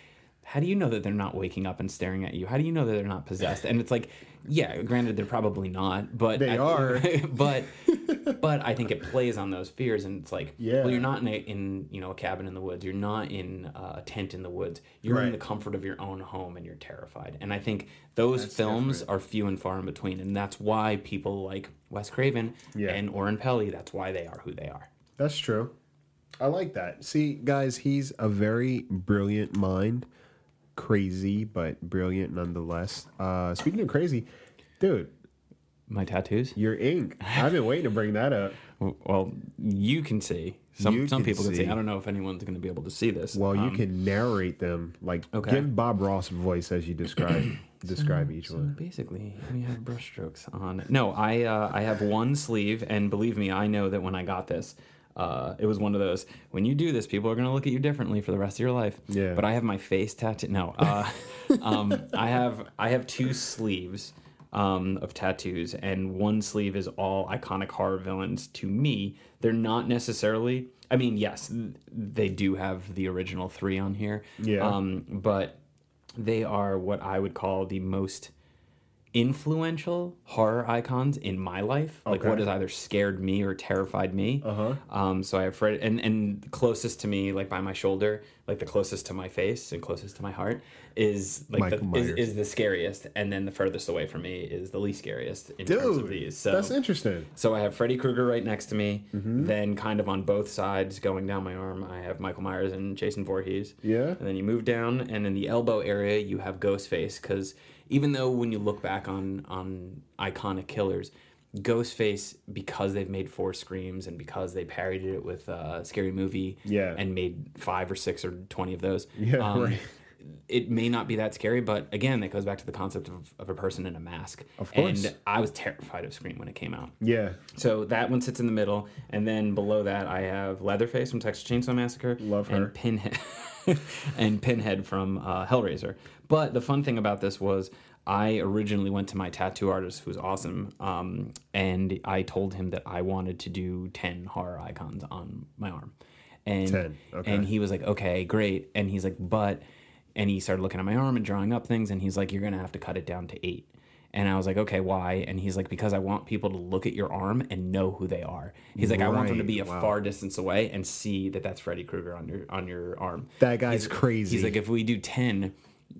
how do you know that they're not waking up and staring at you? How do you know that they're not possessed? And it's like, yeah, granted they're probably not, but They I- are. [laughs] but [laughs] but I think it plays on those fears, and it's like, Yeah. well, you're not in a, in you know a cabin in the woods. You're not in uh, a tent in the woods. You're in the comfort of your own home, and you're terrified. And I think those films are few and far in between, and that's why people like Wes Craven Yeah. and Oren Peli. That's why they are who they are. That's true. I like that. See, guys, he's a very brilliant mind. Crazy, but brilliant nonetheless. Uh, speaking of crazy, dude, My tattoos. your ink. I've been waiting to bring that up. Well, you can see. Some You some can people can see. see. I don't know if anyone's going to be able to see this. Well, you Um, can narrate them. Like, Okay. give Bob Ross voice as you describe [clears throat] describe each So one. basically, we have brushstrokes on. No, I uh, I have one sleeve, and believe me, I know that when I got this, uh, it was one of those. When you do this, people are gonna look at you differently for the rest of your life. Yeah. But I have my face tattooed. No, uh, [laughs] um, I have I have two sleeves um, of tattoos, and one sleeve is all iconic horror villains. To me, they're not necessarily. I mean, yes, they do have the original three on here. Yeah. Um, but they are what I would call the most influential horror icons in my life. Like Okay. what has either scared me or terrified me. Uh-huh. Um, so I have Fred, and and closest to me, like by my shoulder, like the closest to my face and closest to my heart, is like the, is, is the scariest, and then the furthest away from me is the least scariest in terms of Dude, these. So that's interesting. so I have Freddy Krueger right next to me. Mm-hmm. Then, kind of on both sides, going down my arm, I have Michael Myers and Jason Voorhees. Yeah. And then you move down, and in the elbow area, you have Ghostface. Because even though when you look back on on iconic killers, Ghostface, because they've made four screams and because they parodied it with uh, Scary Movie, Yeah. and made five or six or twenty of those, Yeah, um, right. It may not be that scary, but again, that goes back to the concept of, of a person in a mask. Of course. And I was terrified of Scream when it came out. Yeah. So that one sits in the middle, and then below that I have Leatherface from Texas Chainsaw Massacre. Love her. And Pinhead, [laughs] and Pinhead from uh, Hellraiser. But the fun thing about this was I originally went to my tattoo artist, who's awesome, um, and I told him that I wanted to do ten horror icons on my arm, and 10, okay. and he was like, okay, great, and he's like, but, and he started looking at my arm and drawing up things, and he's like, you're gonna have to cut it down to eight. And I was like, okay, why? And he's like, because I want people to look at your arm and know who they are. He's like, I want them to be a wow. far distance away and see that that's Freddy Krueger on your on your arm. That guy's He's- crazy. He's like, if we do ten,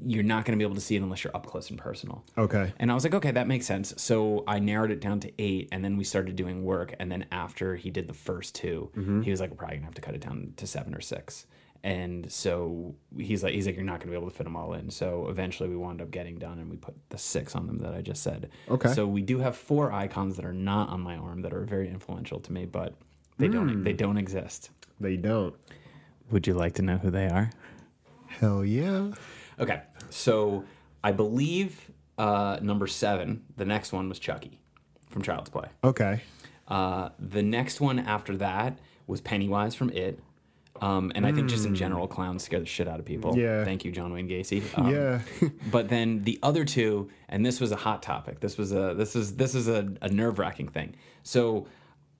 you're not going to be able to see it unless you're up close and personal. Okay. And I was like, okay, that makes sense. So I narrowed it down to eight, and then we started doing work. And then after he did the first 2 Mm-hmm. he was like, we're probably gonna have to cut it down to seven or six. And so he's like, he's like, you're not gonna be able to fit them all in. So eventually, we wound up getting done, and we put the six on them that I just said. Okay. So we do have four icons that are not on my arm that are very influential to me, but they Hmm. don't they don't exist. They don't. Would you like to know who they are? Hell yeah. Okay, so I believe uh, number seven, the next one was Chucky from Child's Play. Okay. Uh, the next one after that was Pennywise from It. Um, and I think just in general, clowns scare the shit out of people. Hmm. Yeah. Thank you, John Wayne Gacy. [laughs] Um, Yeah. [laughs] but then the other two, and this was a hot topic. This was a this is this is a, a nerve wracking thing. So,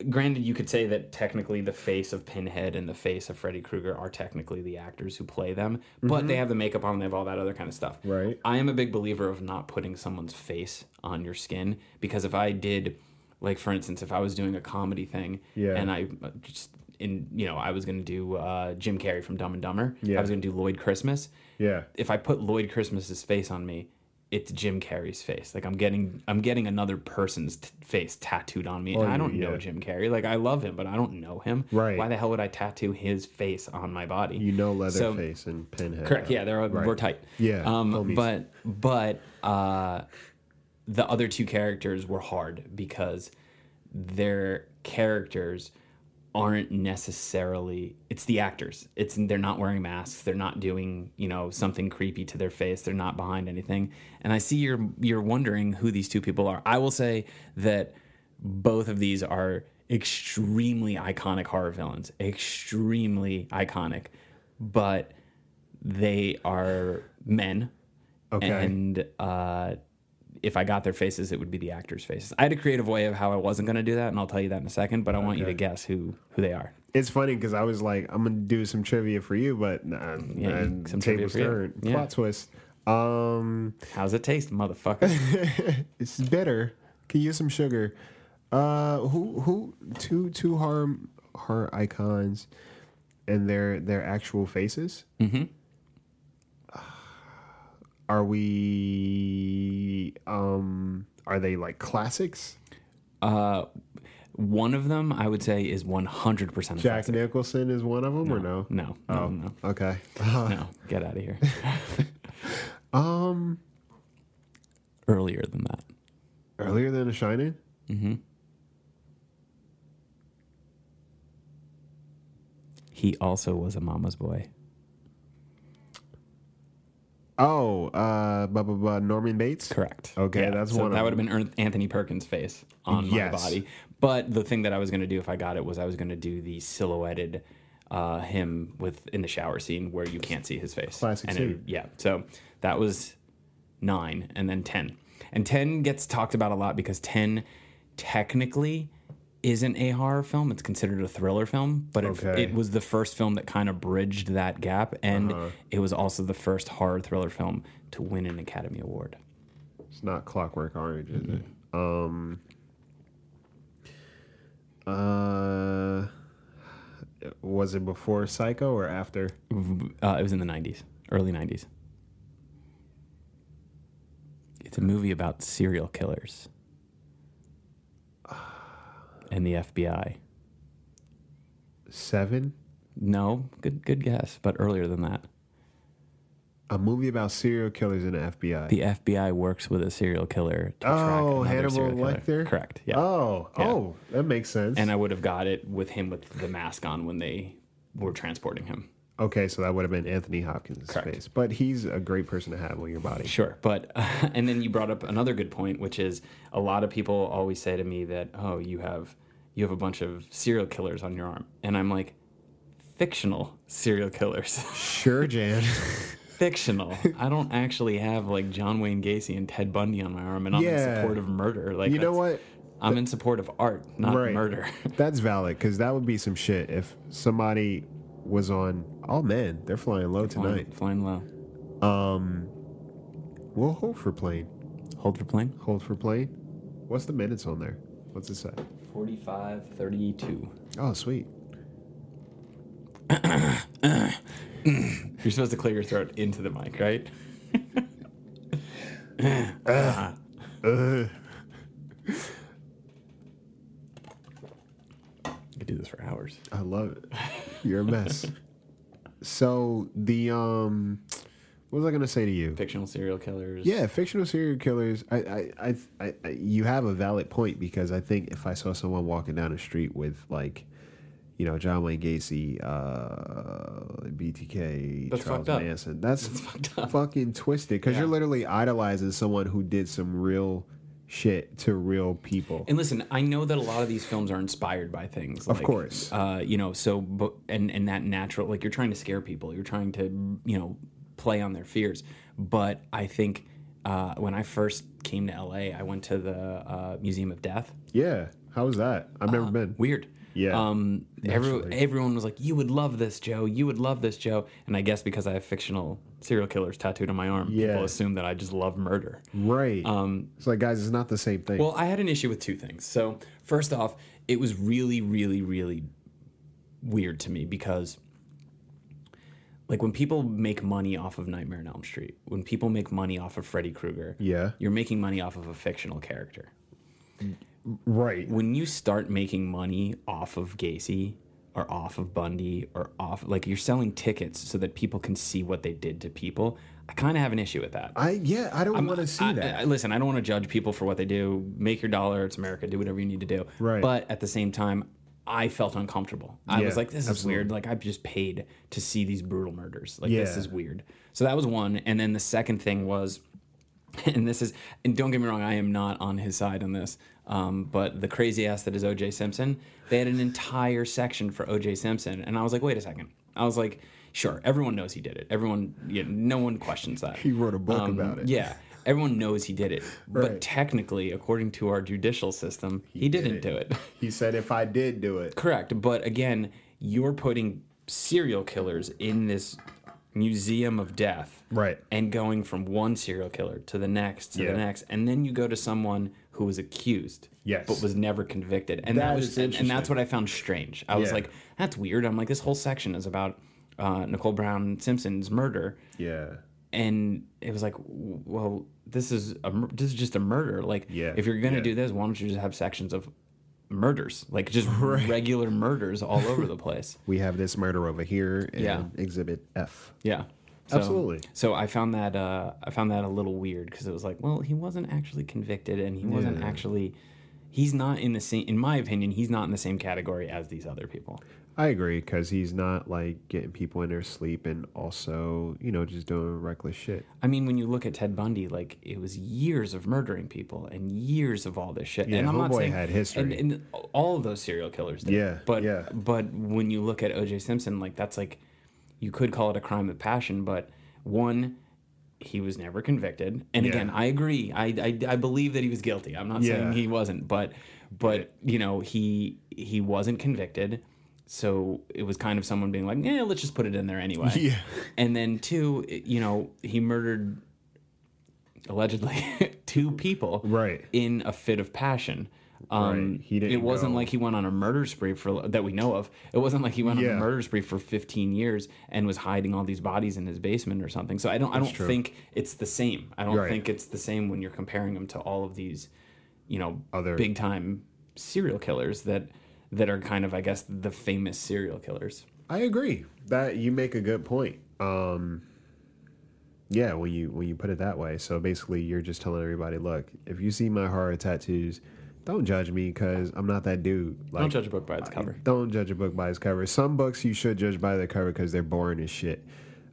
granted, you could say that technically the face of Pinhead and the face of Freddy Krueger are technically the actors who play them, but they have the makeup on, they have all that other kind of stuff. Mm-hmm. Right. I am a big believer of not putting someone's face on your skin because if I did, like for instance, if I was doing a comedy thing Yeah. and I uh, just in you know I was going to do uh, Jim Carrey from Dumb and Dumber, Yeah. I was going to do Lloyd Christmas Yeah. if I put Lloyd Christmas's face on me, it's Jim Carrey's face. Like I'm getting I'm getting another person's t- face tattooed on me. and Oh, I don't yeah. know Jim Carrey. Like I love him, but I don't know him. Right. Why the hell would I tattoo his face on my body? You know So- Leatherface and Pinhead. Correct. Yeah, they're Right. we're tight. Yeah, Um, homies. but but uh, the other two characters were hard because their characters aren't necessarily it's the actors. It's they're not wearing masks. They're not doing you know something creepy to their face. They're not behind anything. And i see you're you're wondering who these two people are. I will say that both of these are extremely iconic horror villains. Extremely iconic. But they are men. Okay. and uh, if I got their faces, it would be the actors' faces. I had a creative way of how I wasn't going to do that, and I'll tell you that in a second. But I want you to guess who who they are. It's funny because I was like, I'm gonna do some trivia for you, but nah, Yeah, some tables turn. Yeah. Plot twist. Um, How's it taste, motherfucker? [laughs] it's bitter. Can you use some sugar. Uh, who who two two horror horror icons, and their their actual faces. mm-hmm. Are we um are they like classics? Uh, one of them I would say is one hundred percent Jack Nicholson is one of them, or no? No, no, Oh, no, okay. no. [laughs] Get out of here. [laughs] um, Earlier than that. earlier than The Shining. Mm-hmm. He also was a mama's boy. Oh, uh, blah, blah, blah, Norman Bates. Correct. Okay, that's so one That would have been Anthony Perkins' face on Yes. my body. But the thing that I was going to do if I got it was I was going to do the silhouetted uh, him with in the shower scene where you can't see his face. Classic and scene. it- yeah. So that was nine, and then ten, and ten gets talked about a lot because ten technically isn't a horror film. It's considered a thriller film, but it, Okay. it was the first film that kind of bridged that gap, and Uh-huh. it was also the first horror thriller film to win an Academy Award. It's not Clockwork Orange, is it? Mm-hmm. Um. Uh, was it before Psycho or after? Uh, it was in the 90s, early 90s. It's a movie about serial killers and the FBI. Seven. No, good good guess, but earlier than that. A movie about serial killers in the FBI. The FBI works with a serial killer to oh, track oh, another Hannibal serial killer. Lecter. Correct. Yeah. Oh, Yeah. oh, that makes sense. And I would have got it with him with the mask on when they were transporting him. Okay, so that would have been Anthony Hopkins' Correct. face, but he's a great person to have on your body. Sure, but [laughs] and then you brought up another good point, which is a lot of people always say to me that oh, you have you have a bunch of serial killers on your arm, and I'm like, fictional serial killers. [laughs] Sure, Jan. fictional. I don't actually have like John Wayne Gacy and Ted Bundy on my arm, and I'm in support of murder. Like You know what? I'm in support of art, not Right. murder. [laughs] That's valid because that would be some shit if somebody was on. Oh man, they're flying low tonight. flying, flying low. Um, we'll hold for plane. Hold for plane. Hold for plane. What's the minutes on there? What's it say? 45, 32. Oh, sweet. You're supposed to clear your throat into the mic, right? Uh, [laughs] I could do this for hours. I love it. You're a mess. so the um, what was I gonna say to you? Fictional serial killers. Yeah, fictional serial killers. I, I, I, I, you have a valid point because I think if I saw someone walking down the street with like, you know, John Wayne Gacy, uh, BTK, That's Charles. Manson, that's, fucked up. fucking twisted because you're literally idolizing someone who did some real shit to real people. And listen, I know that a lot of these films are inspired by things. Of course. Uh, you know, so but and and that natural, like you're trying to scare people, you're trying to you know play on their fears. But I think uh, when I first came to LA, I went to the uh, Museum of Death. yeah, how was that? I've never been. Weird. Yeah, Um, every, everyone was like, "You would love this, Joe. You would love this, Joe." And I guess because I have fictional serial killers tattooed on my arm, Yeah. people assume that I just love murder. Right. Um, it's like, guys, it's not the same thing. Well, I had an issue with two things. So, first off, it was really, really, really weird to me because, like, when people make money off of Nightmare on Elm Street, when people make money off of Freddy Krueger, yeah. you're making money off of a fictional character. Right. When you start making money off of Gacy or off of Bundy or off, like, you're selling tickets so that people can see what they did to people, I kind of have an issue with that. I yeah, I don't want to see I- that. I- listen, I don't want to judge people for what they do. Make your dollar. It's America. Do whatever you need to do. Right. But at the same time, I felt uncomfortable. I Yeah, was like, this is absolutely. weird. Like, I've just paid to see these brutal murders. Like, this is weird. So that was one. And then the second thing was, [laughs] and this is, and don't get me wrong, I am not on his side on this. Um, but the crazy ass that is OJ Simpson, they had an entire section for OJ Simpson. And I was like, wait a second. I was like, sure, everyone knows he did it. Everyone, yeah, no one questions that. [laughs] he wrote a book Um, about it. Yeah, everyone knows he did it, Right. but technically, according to our judicial system, he, did didn't it. do it. [laughs] He said if I did do it. Correct, but again, you're putting serial killers in this museum of death, Right. And going from one serial killer to the next to Yeah. the next, and then you go to someone who was accused, Yes. but was never convicted, and That that, was and, and that's what I found strange. I was like, that's weird. I'm like, this whole section is about uh, Nicole Brown Simpson's murder Yeah. and it was like, well, this is a this is just a murder. Like, Yeah, if you're gonna yeah. do this, why don't you just have sections of murders, like just [laughs] regular murders all over the place? We have this murder over here in Yeah. exhibit F. Yeah, So- Absolutely. So I found that uh, I found that a little weird because it was like, well, he wasn't actually convicted, and he wasn't Yeah. actually. He's not in the same, in my opinion, he's not in the same category as these other people. I agree because he's not like getting people in their sleep and also, you know, just doing reckless shit. I mean, when you look at Ted Bundy, like it was years of murdering people and years of all this shit. Yeah, and I'm not saying had history. And, and all of those serial killers did. Yeah, but yeah. but when you look at O.J. Simpson, like that's like you could call it a crime of passion, but one. He was never convicted, and Yeah. again, I agree. I, I I believe that he was guilty. I'm not Yeah. saying he wasn't, but but you know he he wasn't convicted, so it was kind of someone being like, yeah, let's just put it in there anyway. Yeah. And then two, you know, he murdered allegedly [laughs] two people Right. in a fit of passion. Um, Right. He didn't it wasn't go- like he went on a murder spree for that we know of. It wasn't like he went on a murder spree for 15 years and was hiding all these bodies in his basement or something. So I don't I don't true. think it's the same. I don't Right. think it's the same when you're comparing him to all of these, you know, Other- big time serial killers that that are kind of I guess the famous serial killers. I agree that you make a good point. Um, yeah, when you when you put it that way, so basically you're just telling everybody, look, if you see my horror tattoos, don't judge me because I'm not that dude. Like, don't judge a book by its cover. Don't judge a book by its cover. Some books you should judge by their cover because they're boring as shit.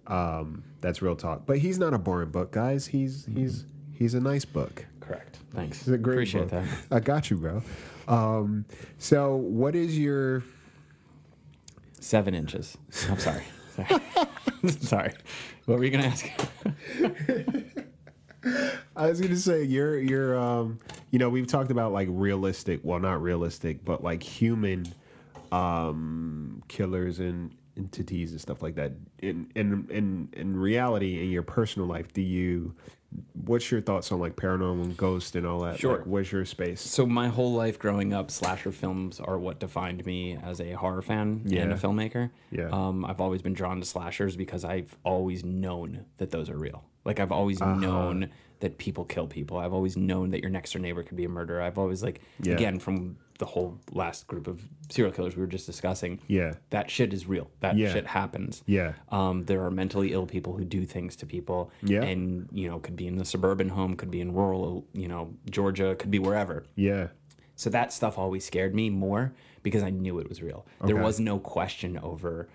Um, that's real talk. But he's not a boring book, guys. He's he's he's a nice book. Correct. Thanks. It's a great Appreciate book. that. I got you, bro. Um, so what is your Seven inches. I'm sorry. Sorry. [laughs] Sorry. What were you gonna ask? [laughs] [laughs] [laughs] I was gonna say you're you're um you know we've talked about like realistic well not realistic but like human um killers and entities and stuff like that in in in in reality in your personal life do you what's your thoughts on like paranormal ghost and all that Sure. like, where's your space So my whole life growing up, slasher films are what defined me as a horror fan and a filmmaker. Yeah. Um, I've always been drawn to slashers because I've always known that those are real. Like I've always Uh-huh. known that people kill people. I've always known that your next door neighbor could be a murderer. I've always like Yeah. again from the whole last group of serial killers we were just discussing. Yeah. That shit is real. That Yeah. shit happens. Yeah. Um, there are mentally ill people who do things to people. Yeah. And, you know, could be in the suburban home, could be in rural, you know, Georgia, could be wherever. yeah So that stuff always scared me more because I knew it was real. There was no question over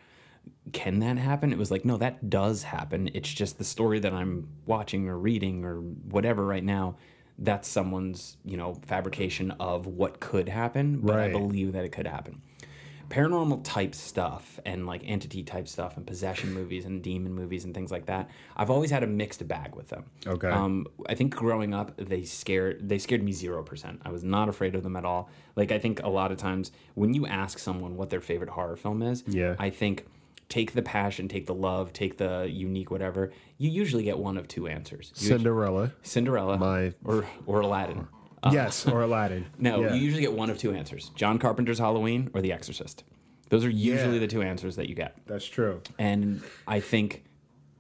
can that happen? It was like, no, that does happen. It's just the story that I'm watching or reading or whatever right now. That's someone's, you know, fabrication of what could happen, but I believe that it could happen. Paranormal type stuff and like entity type stuff and possession movies and demon movies and things like that. I've always had a mixed bag with them. Okay. Um, I think growing up, they scared they scared me zero percent. I was not afraid of them at all. Like I think a lot of times when you ask someone what their favorite horror film is, Yeah. I think take the passion, take the love, take the unique whatever. You usually get one of two answers. You- Cinderella Cinderella, My- or or Aladdin. [laughs] yes or Aladdin [laughs] No, Yeah. you usually get one of two answers: John Carpenter's Halloween or The Exorcist. Those are usually Yeah. the two answers that you get. that's true And I think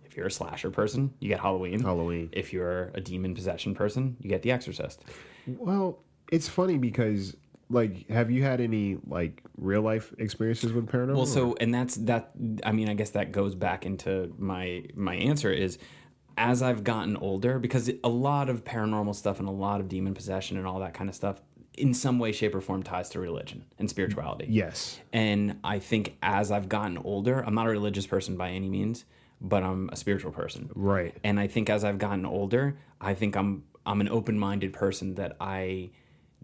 if you're a slasher person, you get Halloween. Halloween. If you're a demon possession person, you get The Exorcist. Well, it's funny because like have you had any like real life experiences with paranormal? Well, so and that's that. I mean, I guess that goes back into my my answer is as I've gotten older because a lot of paranormal stuff and a lot of demon possession and all that kind of stuff in some way, shape, or form ties to religion and spirituality. yes. And I think as I've gotten older, I'm not a religious person by any means, but I'm a spiritual person. Right. And I think as I've gotten older, I think I'm I'm an open-minded person that I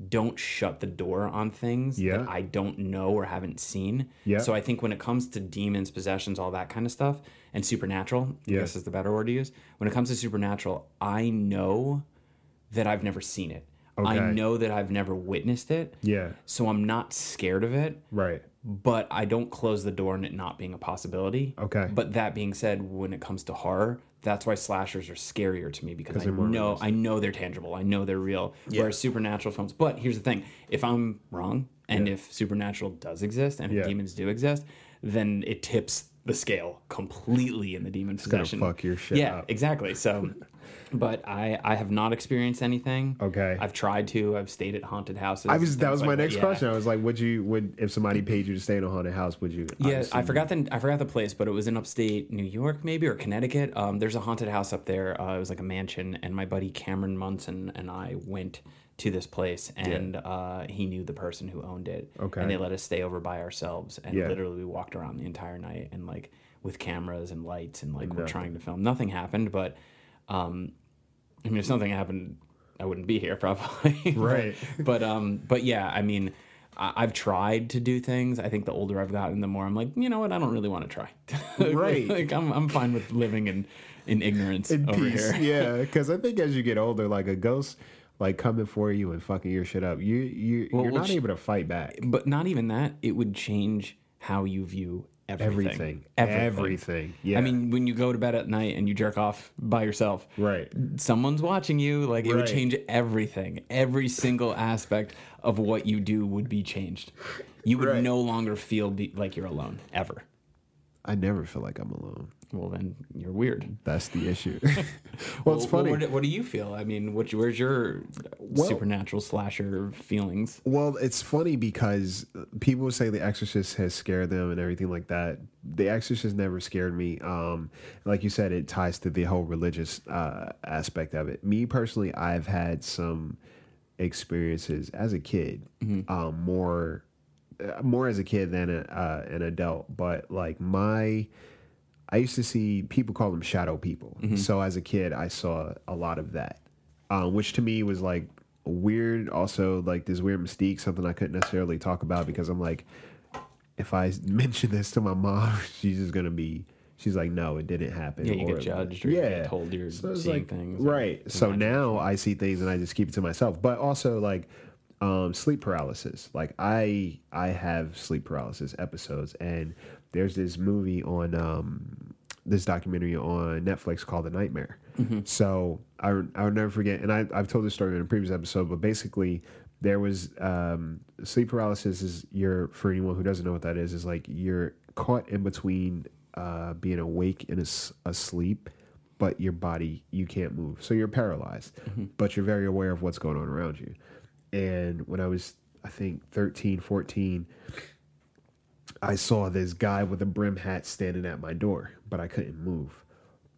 don't shut the door on things Yeah. that I don't know or haven't seen. Yeah. So I think when it comes to demons, possessions, all that kind of stuff, and supernatural, Yeah. I guess is the better word to use. When it comes to supernatural, I know that I've never seen it. Okay. I know that I've never witnessed it. Yeah. So I'm not scared of it Right. but I don't close the door on it not being a possibility. Okay. But that being said, when it comes to horror, that's why slashers are scarier to me because I they're more know I know they're tangible. I know they're real. Whereas supernatural films, but here's the thing: if I'm wrong, and if supernatural does exist, and if Yeah. demons do exist, then it tips the scale completely in the demon gonna fuck your shit yeah, up. exactly. So. [laughs] But I, I have not experienced anything. Okay. I've tried to. I've stayed at haunted houses. I was that was like my next Yeah. question. I was like, would you would if somebody paid you to stay in a haunted house, would you? Yeah, I forgot the I forgot the place, but it was in upstate New York, maybe or Connecticut. Um, there's a haunted house up there. Uh, it was like a mansion, and my buddy Cameron Munson and I went to this place, and uh, he knew the person who owned it. Okay. and they let us stay over by ourselves, and Yeah. literally we walked around the entire night, and like with cameras and lights, and like we're trying to film. Nothing happened, but um, I mean, if something happened, I wouldn't be here [laughs] probably. Right. but um, but yeah, I mean. I- I've tried to do things. I think the older I've gotten, the more I'm like, you know what? I don't really want to try. [laughs] Right. like I'm, I'm fine with living in, in ignorance in over peace. here. Yeah, [laughs] because I think as you get older, like a ghost, like coming for you and fucking your shit up, you you Well, you're well, not able to fight back. But not even that. It would change how you view everything. Everything, everything. Yeah, I mean, when you go to bed at night and you jerk off by yourself, right. someone's watching you. Like it would change everything. Every single aspect of what you do would be changed. You would Right. no longer feel be, like you're alone ever. I never feel like I'm alone. Well, then you're weird. That's the issue. [laughs] well, it's funny. What, what do you feel? I mean, what, where's your supernatural slasher feelings? Well, it's funny because people say The Exorcist has scared them and everything like that. The Exorcist never scared me. Um, like you said, it ties to the whole religious uh, aspect of it. Me personally, I've had some experiences as a kid, um, more uh, more as a kid than a, uh, an adult. But like my, I used to see people call them shadow people. So as a kid, I saw a lot of that, um, which to me was like weird. Also, like this weird mystique, something I couldn't necessarily talk about because I'm like, if I mention this to my mom, [laughs] she's just gonna be she's like, no, it didn't happen. Yeah, you or, get judged or you get told you're so seeing like, things. Right. So now I see things and I just keep it to myself. But also like um, sleep paralysis. Like I I have sleep paralysis episodes, and there's this movie on um, this documentary on Netflix called The Nightmare. So I I'll never forget, and I I've told this story in a previous episode, but basically there was um, sleep paralysis is you're for anyone who doesn't know what that is is like you're caught in between uh, being awake and as- asleep but your body you can't move. So you're paralyzed but you're very aware of what's going on around you. And when i was i think 13 14 i saw this guy with a brim hat standing at my door but i couldn't move.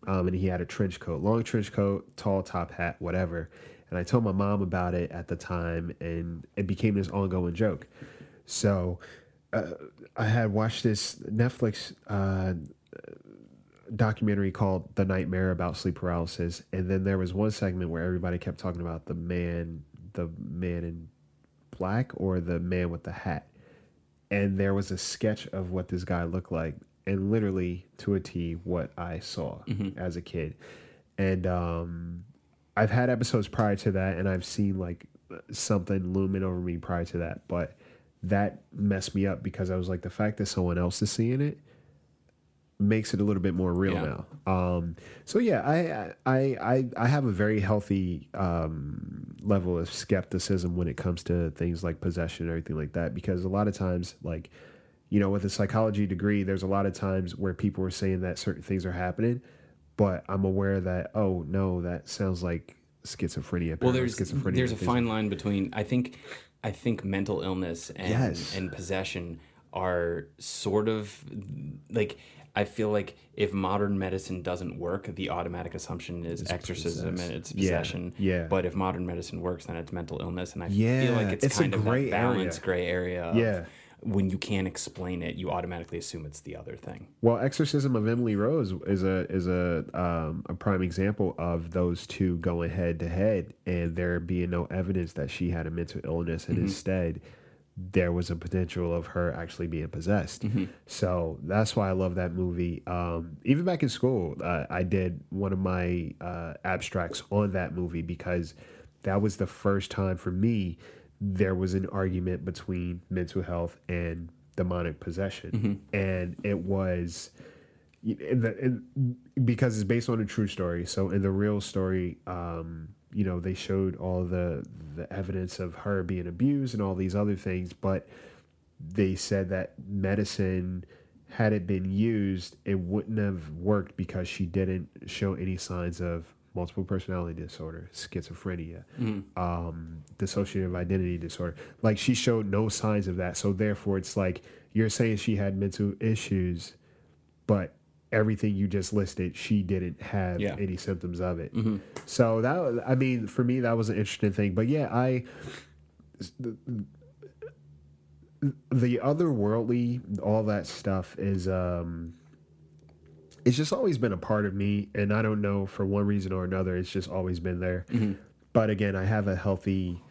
Um, and he had a trench coat long trench coat tall top hat whatever. And i told my mom about it at the time and it became this ongoing joke. So uh, i had watched this netflix uh, documentary called The Nightmare about sleep paralysis, and then there was one segment where everybody kept talking about the man, the man in black or the man with the hat. And there was a sketch of what this guy looked like, and literally to a T what I saw as a kid. And um, I've had episodes prior to that, and I've seen like something looming over me prior to that, but that messed me up because I was like, the fact that someone else is seeing it makes it a little bit more real Yeah. now. Um, so yeah, I, I I I have a very healthy um, level of skepticism when it comes to things like possession and everything like that because a lot of times, like you know, with a psychology degree, there's a lot of times where people are saying that certain things are happening, but I'm aware that oh no, that sounds like schizophrenia. Well, there's schizophrenia, there's a fine line between I think I think mental illness and Yes. and possession are sort of like I feel like if modern medicine doesn't work, the automatic assumption is exorcism possessed. and it's possession. yeah. But if modern medicine works, then it's mental illness, and I Yeah, feel like it's, it's a kind of that balance gray area. Of Yeah. When you can't explain it, you automatically assume it's the other thing. Well, Exorcism of Emily Rose is a is a um, a prime example of those two going head to head, and there being no evidence that she had a mental illness, and instead there was a potential of her actually being possessed. So that's why I love that movie. Um, even back in school, uh, I did one of my uh, abstracts on that movie because that was the first time for me there was an argument between mental health and demonic possession, and it was in the in, because it's based on a true story. So in the real story, um, you know, they showed all the the evidence of her being abused and all these other things, but they said that medicine had it been used, it wouldn't have worked because she didn't show any signs of multiple personality disorder, schizophrenia, um, dissociative identity disorder. Like she showed no signs of that. So therefore, it's like you're saying she had mental issues, but everything you just listed, she didn't have Yeah. any symptoms of it. So that, I mean, for me, that was an interesting thing. But yeah, I the otherworldly, all that stuff is um it's just always been a part of me and I don't know for one reason or another it's just always been there. But again, I have a healthy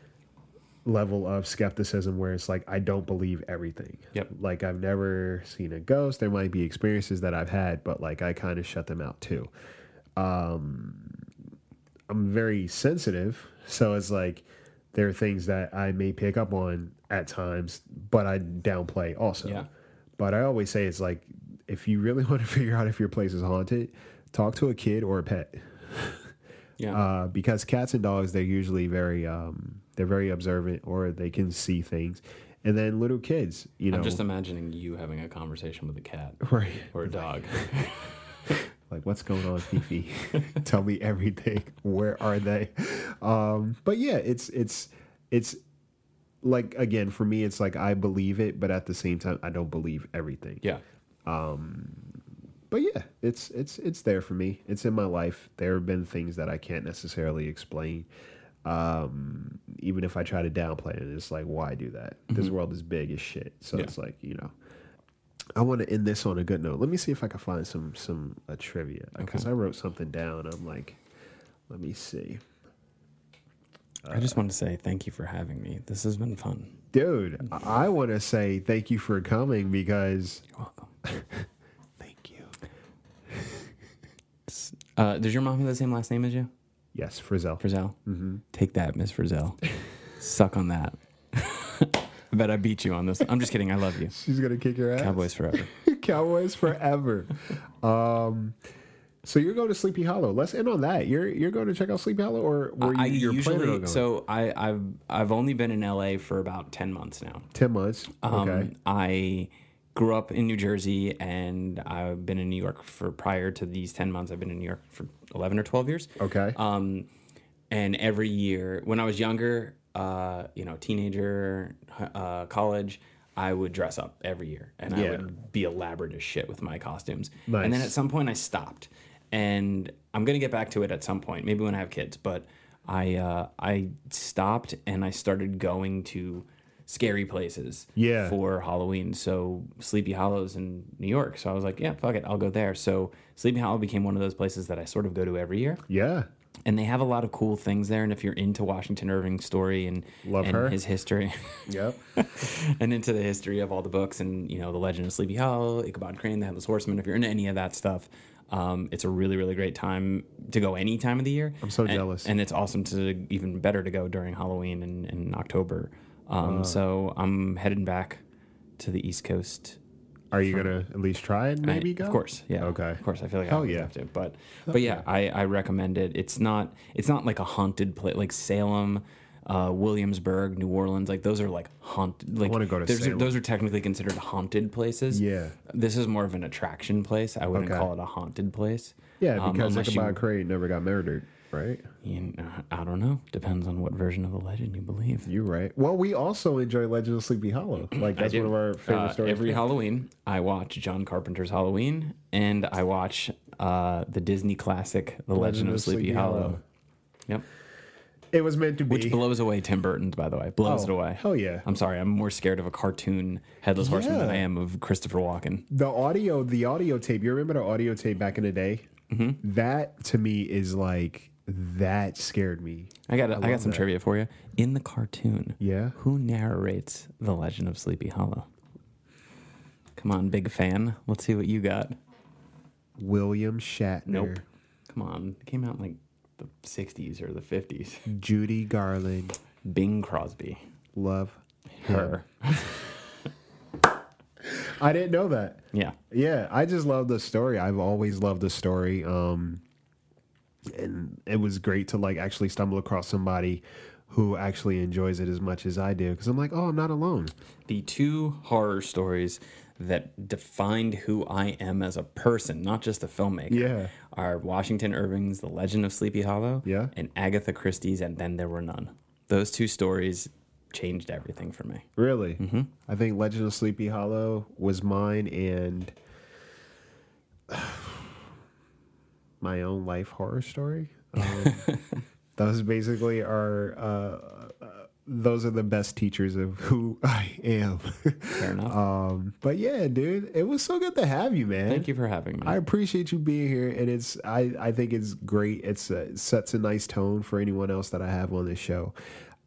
level of skepticism where it's like I don't believe everything. Yep. Like I've never seen a ghost. There might be experiences that I've had, but like I kind of shut them out too. Um I'm very sensitive, so it's like there are things that I may pick up on at times, but I downplay also. Yeah. But I always say it's like if you really [laughs] want to figure out if your place is haunted, talk to a kid or a pet. Yeah. Uh, because cats and dogs, they're usually very um, they're very observant or they can see things. And then little kids, you know, I'm just imagining you having a conversation with a cat [laughs] right. or a dog. [laughs] like what's going on fifi [laughs] tell me everything where are they um but yeah it's it's it's like again for me it's like i believe it but at the same time i don't believe everything yeah. Um but yeah it's it's it's there for me it's in my life there have been things that i can't necessarily explain um even if i try to downplay it it's like why do that this world is big as shit so Yeah. it's like you know I want to end this on a good note. Let me see if I can find some some uh, trivia because I wrote something down. I'm like, let me see, I just want to say thank you for having me. This has been fun. dude. I want to say thank you for coming because You're welcome. [laughs] thank you. [laughs] Uh, does your mom have the same last name as you? Yes, Frizzell. Frizzell? Mm-hmm. Take that, Miss Frizzell. Suck on that. [laughs] I bet I beat you on this. I'm just kidding. I love you. She's gonna kick your ass. Cowboys forever. [laughs] Cowboys forever. [laughs] um, so you're going to Sleepy Hollow. Let's end on that. You're you're going to check out Sleepy Hollow, or were you I you're usually so I, I've I've only been in LA for about ten months now. ten months. Um, okay. I grew up in New Jersey, and I've been in New York for prior to these ten months. I've been in New York for eleven or twelve years. Okay. Um, and every year, when I was younger, uh, you know, teenager, uh, college, I would dress up every year, and I would be elaborate as shit with my costumes. Nice. And then at some point, I stopped, and I'm gonna get back to it at some point, maybe when I have kids. But I uh, I stopped, and I started going to scary places Yeah. for Halloween. So Sleepy Hollow's in New York. So I was like, yeah, fuck it, I'll go there. So Sleepy Hollow became one of those places that I sort of go to every year yeah. and they have a lot of cool things there. And if you're into Washington Irving's story and, Love and her. his history, [laughs] Yep. [laughs] and into the history of all the books and you know the Legend of Sleepy Hollow, Ichabod Crane, the Headless Horseman, if you're into any of that stuff, um, it's a really really great time to go any time of the year. I'm so and, jealous. and it's awesome to even better to go during Halloween and in October. Um, So I'm heading back to the East Coast Are you gonna at least try and maybe I- go? Of course, yeah. Okay. Of course, I feel like Hell I yeah. have to, but but yeah, I, I recommend it. It's not it's not like a haunted place like Salem, uh, Williamsburg, New Orleans. Like those are like haunted. Like wanna go to those Salem. Are, those are technically considered haunted places. Yeah. This is more of an attraction place. I wouldn't Okay. call it a haunted place. Yeah, Um, because you- Ichabod Crane never got murdered, right? you know, I don't know. Depends on what version of the legend you believe. You're right. Well, we also enjoy Legend of Sleepy Hollow. [clears throat] Like that's one of our favorite Uh, stories. Every. Halloween, I watch John Carpenter's Halloween, and I watch uh, the Disney classic, The Legend, of Sleepy, Hollow. Yep, It was meant to be. which blows away Tim Burton's, by the way. Blows Oh, it away. hell yeah. I'm sorry, I'm more scared of a cartoon headless horseman than I am of Christopher Walken. the audio, the audio tape. You remember the audio tape back in the day? Mm-hmm. That to me is like that scared me. I got I, love got some that. trivia for you. In the cartoon, Yeah. who narrates The Legend of Sleepy Hollow? Come on, big fan. Let's see what you got. William Shatner. Nope. Come on, it came out in like the 60s or the 50s. Judy Garland. Bing Crosby. Love Her. [laughs] I didn't know that. Yeah. Yeah, I just love the story. I've always loved the story. Um, and it was great to like actually stumble across somebody who actually enjoys it as much as I do. Because I'm like, oh, I'm not alone. The two horror stories that defined who I am as a person, not just a filmmaker, Yeah. are Washington Irving's The Legend of Sleepy Hollow Yeah. and Agatha Christie's And Then There Were None. Those two stories changed everything for me. Really? Mm-hmm. I think Legend of Sleepy Hollow was mine and my own life horror story. [laughs] Um, those basically are, uh, uh, those are the best teachers of who [laughs] I am. Fair enough. um, but yeah, dude, it was so good to have you, man. Thank you for having me. I appreciate you being here, and it's I, I think it's great. It's uh, it sets a nice tone for anyone else that I have on this show.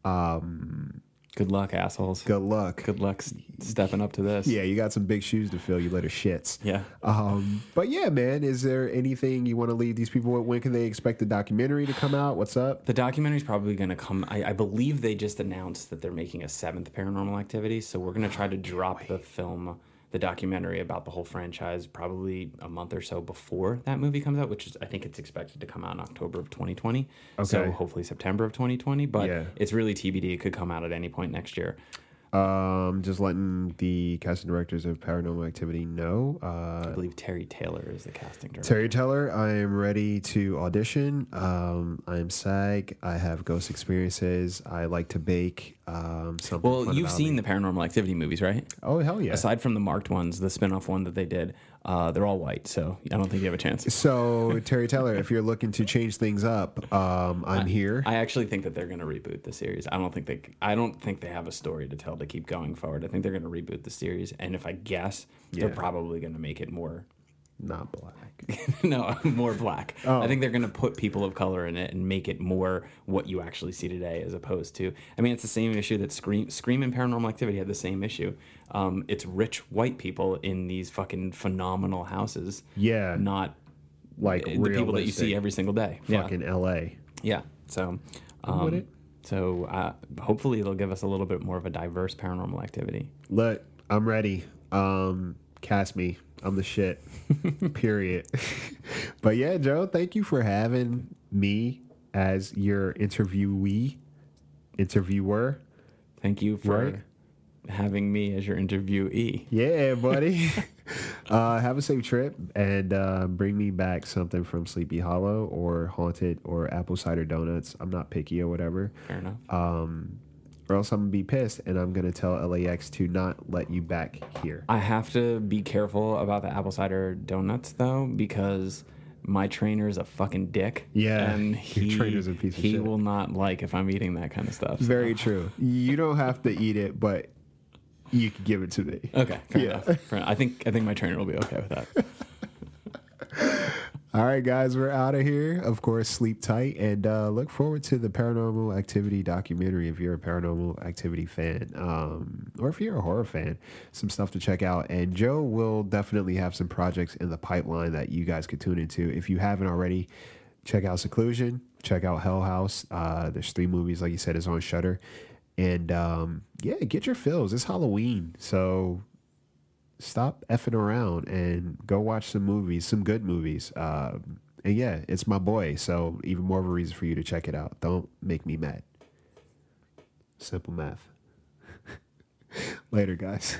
Um, Good luck, assholes. good luck. Good luck stepping up to this. Yeah, you got some big shoes to fill. You little shits. Yeah. Um, but yeah, man, is there anything you want to leave these people with? When can they expect the documentary to come out? What's up? The documentary's probably going to come. I, I believe they just announced that they're making a seventh Paranormal Activity, so we're going to try to drop the film, the documentary about the whole franchise, probably a month or so before that movie comes out, which is I think it's expected to come out in October of 2020. Okay. So hopefully September of 2020, but Yeah. it's really TBD. It could come out at any point next year. Um, just letting the casting directors of Paranormal Activity know. Uh, I believe Terri Taylor is the casting director. Terri Taylor, I am ready to audition. Um, I'm SAG. I have ghost experiences. I like to bake. Um, something Well, you've seen me. the Paranormal Activity movies, right? Oh hell yeah! Aside from the marked ones, the spin-off one that they did, uh, they're all white, so I don't think you have a chance. So Terri Taylor, if you're looking to change things up, um, I'm here. I actually think that they're going to reboot the series. I don't think they. I don't think they have a story to tell to keep going forward. I think they're going to reboot the series, and if I guess, they're probably going to make it more. Not black. [laughs] no, [laughs] more black. Oh. I think they're going to put people of color in it and make it more what you actually see today, as opposed to. I mean, it's the same issue that Scream, Scream and Paranormal Activity had the same issue. Um, it's rich white people in these fucking phenomenal houses. Yeah. Not like the people that you see every single day. fucking L.A. Yeah. So, um, it. so uh, hopefully it'll give us a little bit more of a diverse paranormal activity. Look, I'm ready. Um, cast me. I'm the shit. [laughs] Period. but yeah, Joe, thank you for having me as your interviewee, interviewer. Thank you for Right. having me as your interviewee. Yeah, [laughs] buddy. [laughs] uh, have a safe trip and uh, bring me back something from Sleepy Hollow or Haunted or Apple Cider Donuts. I'm not picky or whatever. Fair enough. Um, or else I'm gonna be pissed and I'm gonna tell LAX to not let you back here. I have to be careful about the apple cider donuts though because my trainer is a fucking dick. Yeah, and your he trainer's a piece of he shit. will not like if I'm eating that kind of stuff. so- Very true. You don't have to eat it, but you can give it to me. Okay, Yeah. enough. I think I think my trainer will be okay with that. [laughs] All right, guys, we're out of here. Of course, sleep tight and uh, look forward to the Paranormal Activity documentary if you're a Paranormal Activity fan, um, or if you're a horror fan. Some stuff to check out. And Joe will definitely have some projects in the pipeline that you guys could tune into. If you haven't already, check out Seclusion, check out Hell House. Uh, there's three movies, like you said, is on Shudder. And um, yeah, get your fills. It's Halloween, so stop effing around and go watch some movies, some good movies. Um, and yeah, it's my boy, so even more of a reason for you to check it out. Don't make me mad. Simple math. [laughs] Later, guys.